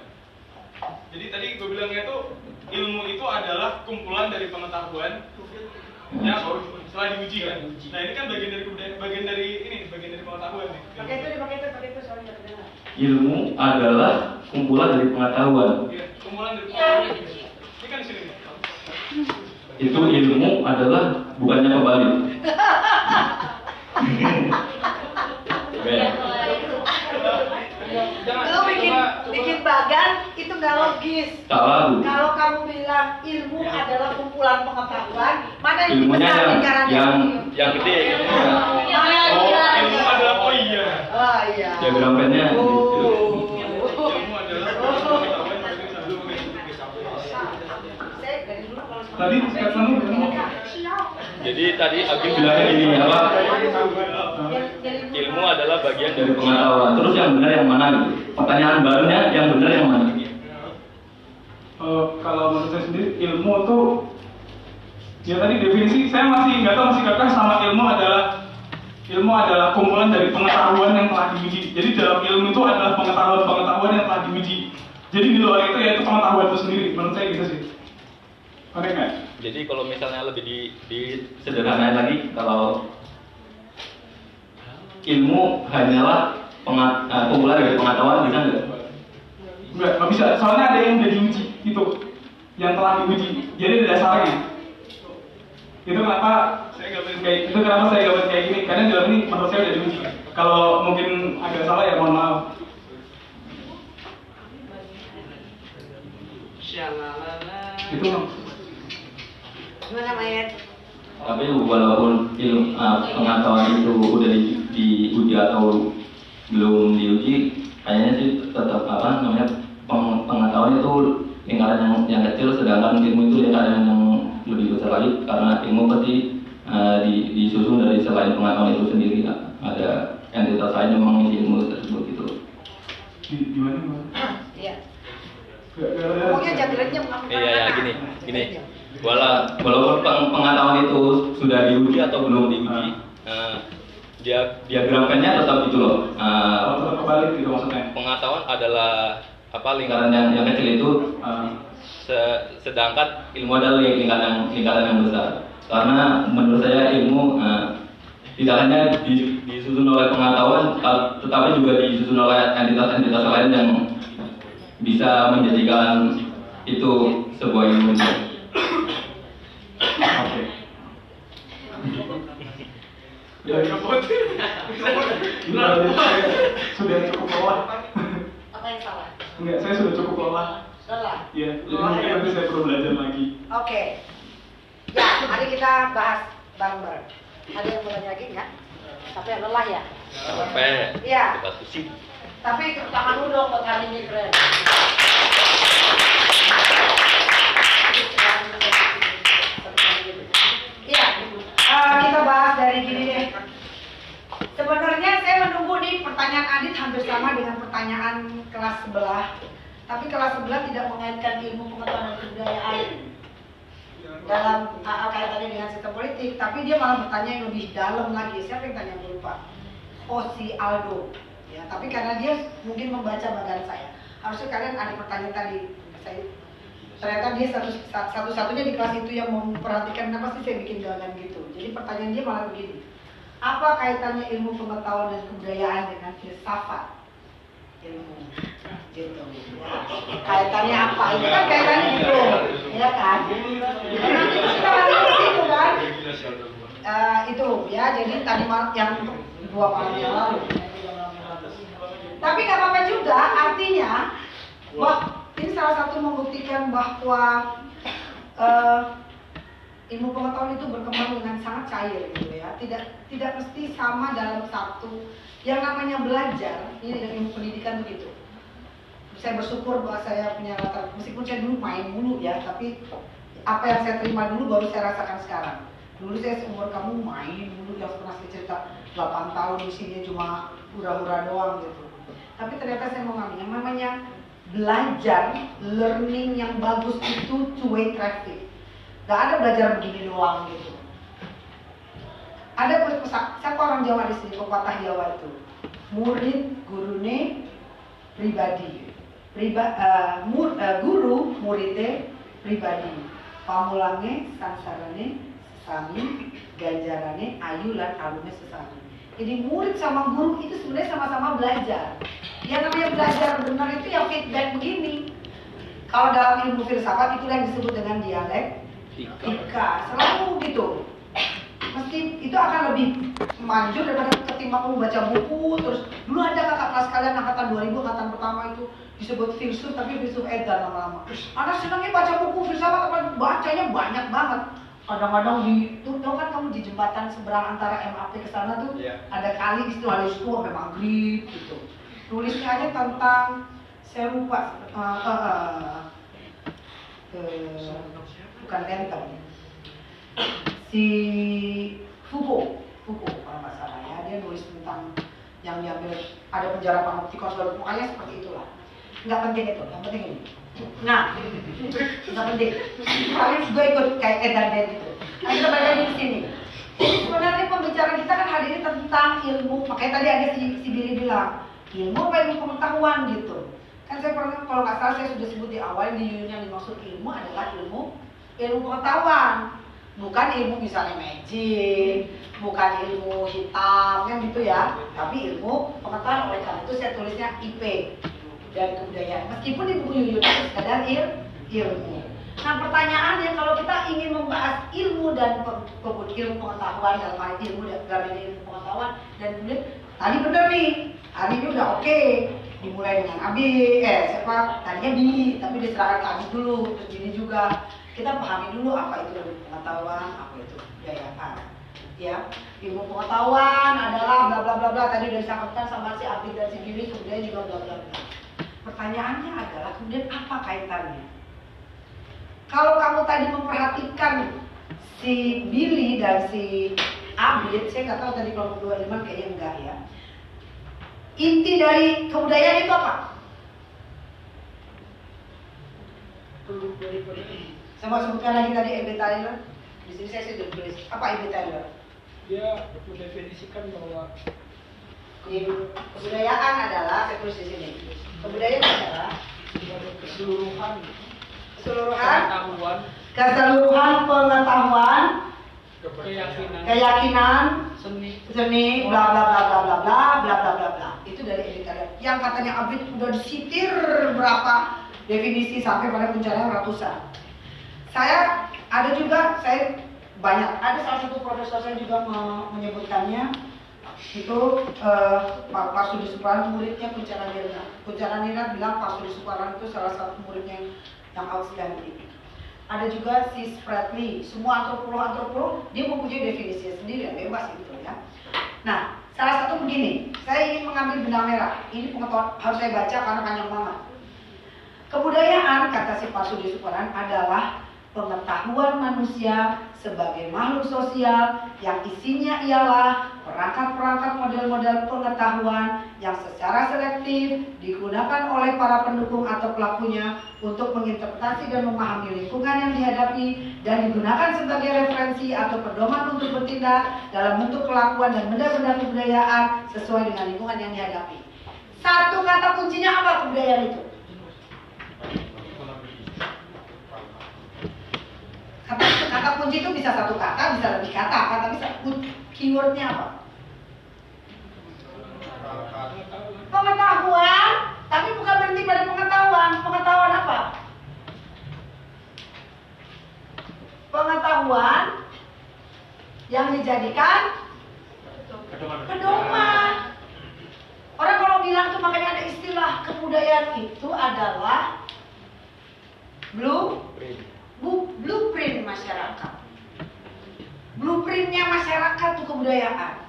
Jadi tadi gue bilangnya tuh ilmu itu adalah kumpulan dari pengetahuan yang setelah diuji kan. Nah ini kan bagian dari bagian dari ini, bagian dari pengetahuan nih. Pakai itu, pakai itu, pakai itu soalnya. Ilmu adalah kumpulan dari pengetahuan. Iya, kumpulan dari pengetahuan. Ini kan di sini. Itu ilmu adalah bukannya kebalik. *laughs* Beda. *laughs* Lu bikin bikin baga nggak logis. Kalau kamu bilang ilmu adalah kumpulan pengetahuan, mana yang Ilmunya besar yang lingkarannya? yang yang gede yang Oh, ilmu adalah oh iya. Oh iya. Diagram pennya. Ilmu adalah pengetahuan dari satu Saya dari dulu kalau Tadi katamu Jadi tadi Agim bilangnya ini apa? Ilmu adalah bagian dari pengetahuan. Terus yang benar yang mana gitu? Pertanyaan barunya yang benar yang mana? Eh, kalau menurut saya sendiri ilmu itu ya tadi definisi saya masih nggak tahu masih kekeh sama ilmu adalah ilmu adalah kumpulan dari pengetahuan yang telah diuji. Jadi dalam ilmu itu adalah pengetahuan-pengetahuan yang telah diuji. Jadi di luar itu yaitu pengetahuan itu sendiri. Menurut saya gitu sih. Oke nggak? Jadi kalau misalnya lebih di, di sederhanain lagi, kalau ilmu hanyalah pengat, eh, kumpulan dari pengetahuan bisa nggak? Nggak, nggak bisa. Soalnya ada yang udah diuji itu, yang telah diuji. Jadi ada dasarnya. Itu kenapa kayak itu kenapa saya gambar kayak gini? Karena dalam ini menurut saya udah diuji. Kalau mungkin agak salah ya mohon maaf. Itu Gimana Mayet? Tapi walaupun ilmu eh, pengetahuan itu udah di, diuji atau belum diuji, kayaknya sih tetap apa namanya peng- pengetahuan itu lingkaran yang, yang kecil, sedangkan ilmu itu lingkaran yang lebih besar lagi karena ilmu pasti eh, di, disusun dari selain pengetahuan itu sendiri ada entitas lain yang mengisi ilmu tersebut. Di- gimana? Iya. Pokoknya mengambil Iya ya gini, gini. Wala, walaupun peng- pengetahuan itu sudah diuji atau belum diuji, eh, dia diagram pennya tetap gitu loh. Eh, Kalau kebalik gitu maksudnya. pengetahuan adalah apa lingkaran yang, yang kecil itu se- sedangkan ilmu adalah ling- lingkaran lingkaran yang besar karena menurut saya ilmu eh, tidak hanya di- disusun oleh pengetahuan ta- tetapi juga disusun oleh entitas-entitas lain yang bisa menjadikan itu sebuah ilmu Oke. Ya, ya, Gimana, saya sudah cukup lelah. Apa yang salah? Enggak, saya sudah cukup lelah. Lelah. Iya, jadi mungkin nanti saya perlu belajar lagi. Oke. Ya, mari kita bahas bareng-bareng. Ada yang mau lagi nggak? Tapi lelah ya? Iya. Tapi tepuk tangan dulu dong buat hari ini keren. Pertanyaan kelas sebelah. Tapi kelas sebelah tidak mengaitkan ilmu pengetahuan dan kebudayaan dalam uh, kaitannya dengan sistem politik, tapi dia malah bertanya yang lebih dalam lagi. Siapa yang tanya lupa? Oh si Aldo. Ya, tapi karena dia mungkin membaca bagan saya, harusnya kalian ada pertanyaan tadi. Saya, ternyata dia satu satu satunya di kelas itu yang memperhatikan kenapa sih saya bikin gagan gitu. Jadi pertanyaan dia malah begini. Apa kaitannya ilmu pengetahuan dan kebudayaan dengan filsafat? Ilmu gitu. Ya. Kaitannya apa? Itu kan kaitannya gitu, ya kan? Ya, nanti kita lari ke kan? Eh, itu ya, jadi tadi mal- yang dua malam yang lalu. Tapi nggak apa-apa juga, artinya, wah ini salah satu membuktikan bahwa eh, ilmu pengetahuan itu berkembang dengan sangat cair gitu ya. Tidak tidak mesti sama dalam satu. Yang namanya belajar ini dengan ilmu pendidikan begitu. Saya bersyukur bahwa saya punya latar meskipun saya dulu main dulu ya, tapi apa yang saya terima dulu baru saya rasakan sekarang. Dulu saya seumur kamu main dulu yang pernah saya cerita 8 tahun isinya cuma hura-hura doang gitu. Tapi ternyata saya mau ngambil yang namanya belajar, learning yang bagus itu two way traffic. Gak ada belajar begini doang gitu. Ada pesan, siapa orang Jawa di sini pepatah Jawa itu? Murid gurune pribadi. Priba, eh, mur- eh, guru muridnya pribadi. Pamulange sansarane sesami, ganjarane ayu lan alune sesami. Jadi murid sama guru itu sebenarnya sama-sama belajar. Yang namanya belajar benar itu yang feedback begini. Kalau dalam ilmu filsafat itu yang disebut dengan dialek Ika, selalu gitu. mesti itu akan lebih manjur daripada ketimbang kamu baca buku terus dulu ada kakak kelas kalian angkatan 2000 angkatan pertama itu disebut filsuf tapi filsuf edan lama-lama. Anak senangnya baca buku filsafat apa? Bacanya banyak banget. Kadang-kadang di tuh tau kan kamu di jembatan seberang antara MAP ke sana tuh Iya. ada kali itu ada itu sampai maghrib gitu. Tulisnya aja tentang saya lupa eh, eh, eh, bukan Bentham si Foucault Foucault kalau nggak salah ya dia nulis tentang yang diambil ada penjara panoptikon pokoknya seperti itulah. Nggak penting itu yang penting ini. Nah nggak penting. Kalian juga ikut kayak Edan Dan gitu nah kita balik lagi ke sini. Sebenarnya pembicaraan kita kan hari ini tentang ilmu. Makanya tadi ada si, si Billy bilang ilmu apa ilmu pengetahuan? gitu. Kan saya pernah kalau nggak salah saya sudah sebut di awal di yang dimaksud ilmu adalah ilmu ilmu pengetahuan. Bukan ilmu misalnya magic bukan ilmu hitam kan gitu ya. Tapi ilmu pengetahuan. Oleh karena itu saya tulisnya IP dan kebudayaan. Meskipun di buku Yuyun itu sekadar il, ilmu. Nah pertanyaannya kalau kita ingin membahas ilmu dan ilmu pengetahuan dalam hal ilmu dalam ini ilmu pengetahuan dan kemudian tadi bener nih. Hari ini udah oke. Dimulai dengan Abi eh siapa? Tadinya Bi tapi diserahkan ke Abi dulu terus Bini juga kita pahami dulu apa itu ilmu pengetahuan apa itu kebudayaan ya. Ilmu pengetahuan adalah bla bla bla bla tadi udah disampaikan sama si Abi dan si Billy kemudian juga bla bla bla. Pertanyaannya adalah kemudian apa kaitannya? Kalau kamu tadi memperhatikan si Billy dan si Abid saya nggak tahu tadi kelompok dua lima kayaknya enggak ya. Inti dari kebudayaan itu apa saya mau sebutkan lagi tadi Ebbe Taylor di sini saya sudah tulis. Apa Ebbe Taylor dia mendefinisikan bahwa kebudayaan adalah saya tulis di sini. Kebudayaan adalah keseluruhan. keseluruhan pengetahuan. keseluruhan pengetahuan keyakinan. keyakinan seni. seni bla bla bla bla bla bla bla bla bla bla. Itu dari Taylor yang katanya Abid udah disitir berapa definisi sampai pada pencarian ratusan saya ada juga saya banyak ada salah satu profesor saya juga me- menyebutkannya. Itu eh, Pak Sudi Suparan muridnya Kuncana Nirna. Kuncana Nirna bilang Pak Sudi Suparan itu salah satu muridnya yang, outstanding. Ada juga si Spratly semua antropolog antropolog dia mempunyai definisi sendiri bebas itu ya. Nah salah satu begini saya ingin mengambil benang merah. Ini pengetahuan harus saya baca karena panjang banget. Kebudayaan, kata si Pak Sudi Suparan, adalah pengetahuan manusia sebagai makhluk sosial yang isinya ialah perangkat-perangkat model-model pengetahuan yang secara selektif digunakan oleh para pendukung atau pelakunya untuk menginterpretasi dan memahami lingkungan yang dihadapi dan digunakan sebagai referensi atau pedoman untuk bertindak dalam bentuk kelakuan dan benda-benda kebudayaan sesuai dengan lingkungan yang dihadapi. Satu kata kuncinya apa kebudayaan itu? Kata, kata kunci itu bisa satu kata, bisa lebih kata, kata bisa keywordnya apa? Pengetahuan, tapi bukan berhenti pada pengetahuan. Pengetahuan apa? Pengetahuan yang dijadikan pedoman. Orang kalau bilang tuh makanya ada istilah kebudayaan itu adalah blue blueprint masyarakat. Blueprintnya masyarakat tuh kebudayaan.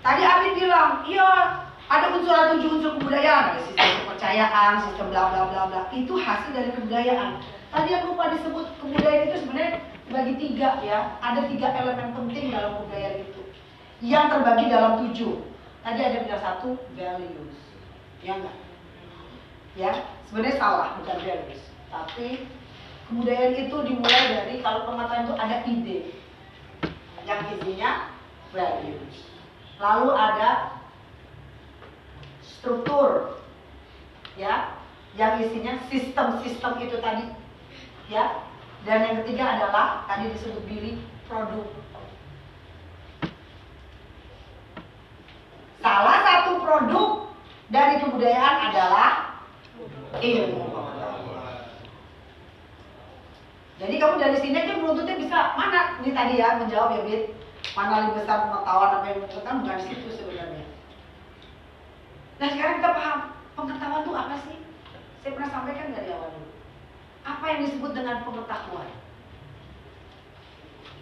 Tadi Abi bilang, iya ada unsur ada tujuh unsur kebudayaan, ada sistem kepercayaan, sistem bla bla bla bla. Itu hasil dari kebudayaan. Tadi yang lupa disebut kebudayaan itu sebenarnya bagi tiga ya. Ada tiga elemen penting dalam kebudayaan itu. Yang terbagi dalam tujuh. Tadi ada bilang satu values, ya enggak? Ya, sebenarnya salah bukan values, tapi kebudayaan itu dimulai dari kalau pengetahuan itu ada ide. Yang isinya values. Lalu ada struktur ya. Yang isinya sistem-sistem itu tadi ya. Dan yang ketiga adalah tadi disebut Billy produk. Salah satu produk dari kebudayaan adalah ilmu Jadi kamu dari sini aja menuntutnya bisa mana ini tadi ya menjawab ya Bit. Mana lebih besar pengetahuan apa yang kan bukan di situ sebenarnya. Nah sekarang kita paham pengetahuan itu apa sih? Saya pernah sampaikan dari awal dulu. Apa yang disebut dengan pengetahuan?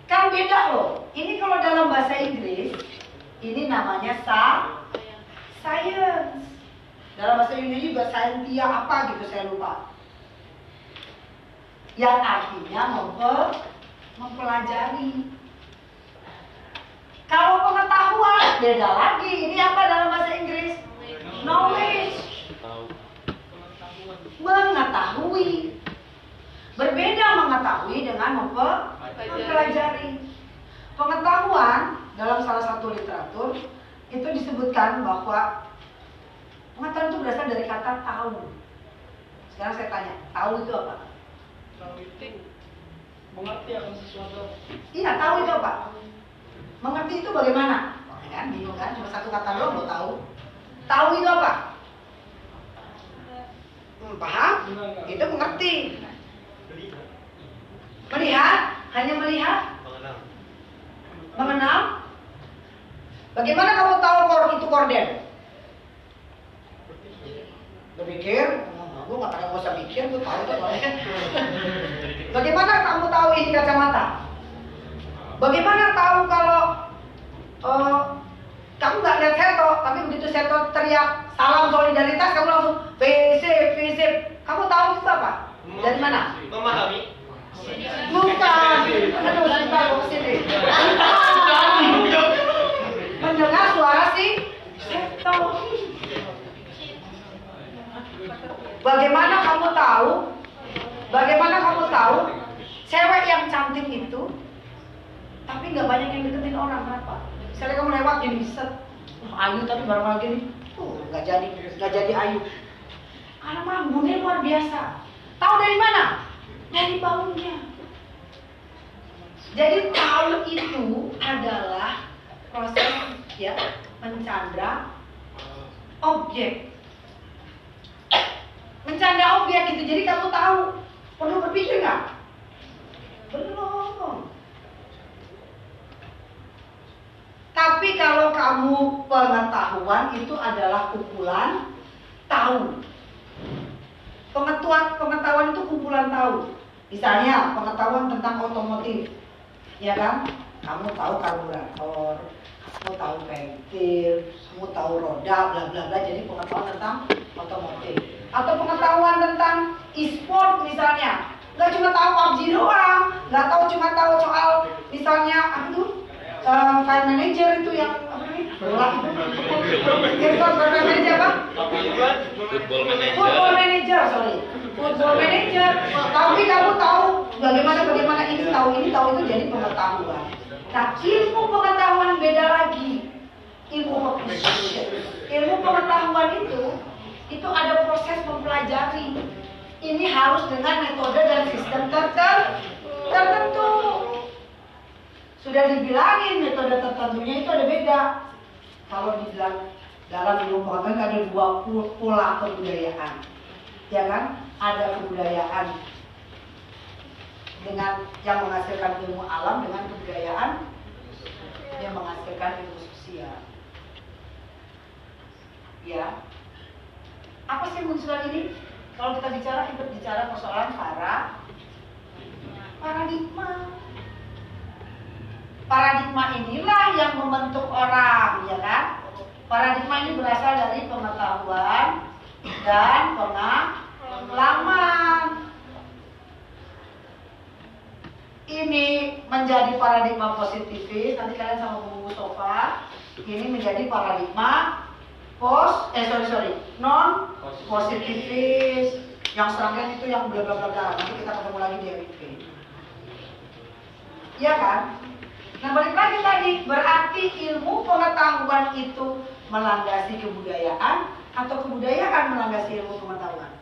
Kan beda loh. Ini kalau dalam bahasa Inggris, ini namanya sa science. Dalam bahasa Indonesia juga scientia apa gitu saya lupa. Yang artinya memper, mempelajari. Kalau pengetahuan beda lagi. Ini apa dalam bahasa Inggris? Knowledge. Mengetahui. Berbeda mengetahui dengan memper, mempelajari. Pengetahuan dalam salah satu literatur itu disebutkan bahwa pengetahuan itu berasal dari kata tahu. Sekarang saya tanya, tahu itu apa? Mengerti akan sesuatu Iya, tahu itu apa? Mengerti itu bagaimana? Kan, bingung kan? Cuma satu kata doang lo tahu. Tahu itu apa? Hmm, paham? Itu mengerti. Melihat? Hanya melihat? Mengenal? Bagaimana kamu tahu kor itu korden? Berpikir? Gue gak pernah usah mikir, gue tahu soalnya. Bagaimana kamu tahu ini kacamata? Bagaimana tahu kalau eh, kamu nggak lihat Seto, tapi begitu Seto teriak salam solidaritas, kamu langsung visip, visip. Kamu tahu itu apa? Dari mana? Memahami. Bukan. Aduh, sebentar, gue ke sini. Mendengar suara si Seto. Bagaimana kamu tahu? Bagaimana kamu tahu cewek yang cantik itu tapi nggak banyak yang deketin orang kenapa? Misalnya kamu lewat gini set, "Wah, ayu tapi baru lagi nih, tuh nggak jadi nggak jadi ayu. Karena mambunnya luar biasa. Tahu dari mana? Dari baunya. Jadi tahu itu adalah proses ya mencandra objek. Mencanda objek itu. Jadi kamu tahu perlu berpikir nggak? Belum. Tapi kalau kamu pengetahuan itu adalah kumpulan tahu. Pengetahuan pengetahuan itu kumpulan tahu. Misalnya pengetahuan tentang otomotif, ya kan? Kamu tahu karburator, kamu tahu pentil, kamu tahu roda, bla bla bla. Jadi pengetahuan tentang otomotif. Atau pengetahuan tentang e-sport misalnya, nggak cuma tahu PUBG doang, nggak tahu cuma tahu soal misalnya apa tuh uh, file manager itu yang apa namanya yang file manager apa? Football manager. Football manager, sorry. Football manager. Tapi kamu tahu bagaimana bagaimana ini tahu ini tahu itu jadi pengetahuan. Nah ilmu pengetahuan beda lagi. Ilmu appreciation. Ilmu pengetahuan itu itu ada proses mempelajari. Ini harus dengan metode dan sistem tertentu. tertentu. Sudah dibilangin metode tertentunya itu ada beda. Kalau dibilang dalam ilmu pengetahuan ada dua pola kebudayaan. Ya kan? Ada kebudayaan dengan yang menghasilkan ilmu alam dengan kebudayaan yang menghasilkan ilmu sosial. Ya. Apa sih munculan ini? Kalau kita bicara, kita bicara persoalan para paradigma. Paradigma inilah yang membentuk orang, ya kan? Paradigma ini berasal dari pengetahuan dan pengalaman. Ini menjadi paradigma positivis. Nanti kalian sama Bu Sofa, ini menjadi paradigma pos, eh sorry sorry, non positivis. Yang serangkaian itu yang bla bla bla. Nanti kita ketemu lagi di MIP. Iya kan? Nah balik lagi tadi, berarti ilmu pengetahuan itu melandasi kebudayaan atau kebudayaan melandasi ilmu pengetahuan?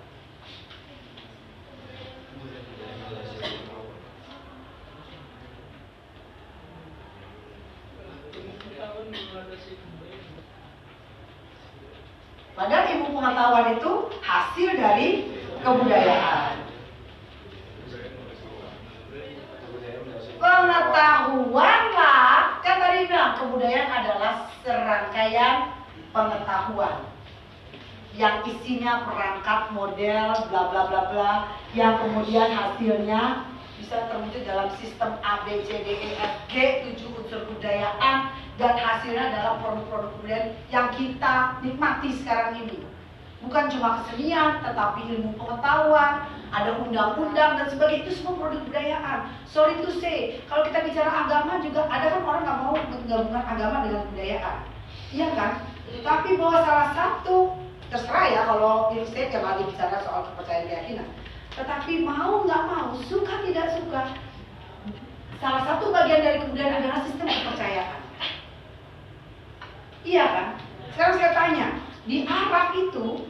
Padahal ilmu pengetahuan itu hasil dari kebudayaan. Pengetahuan lah, kan tadi bilang kebudayaan adalah serangkaian pengetahuan yang isinya perangkat model bla bla bla bla yang kemudian hasilnya bisa terwujud dalam sistem A B C D E F G tujuh unsur budayaan dan hasilnya adalah produk-produk kebudayaan yang kita nikmati sekarang ini. Bukan cuma kesenian tetapi ilmu pengetahuan ada undang-undang dan sebagainya. Itu semua produk kebudayaan. Sorry to say kalau kita bicara agama juga ada kan orang nggak mau menggabungkan agama dengan kebudayaan. Iya kan? Tapi bahwa salah satu terserah ya kalau ini saya tiap hari bicara soal kepercayaan keyakinan. Tetapi mau nggak mau suka tidak suka salah satu bagian dari kebudayaan adalah sistem kepercayaan iya kan? Sekarang saya tanya di Arab itu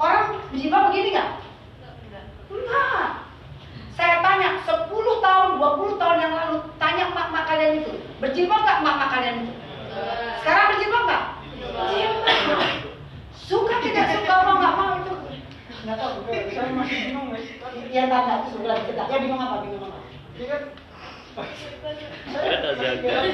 orang berjibah begini nggak? Enggak. Saya tanya 10 tahun 20 tahun yang lalu tanya mak-mak kalian itu berjilbab nggak mak-mak kalian itu? Sekarang berjilbab nggak? Berjilbab suka tidak suka mau nggak mau itu? Nggak tahu saya masih bingung ya tanda itu sudah kita ya bingung apa? Bingung apa ada zakat.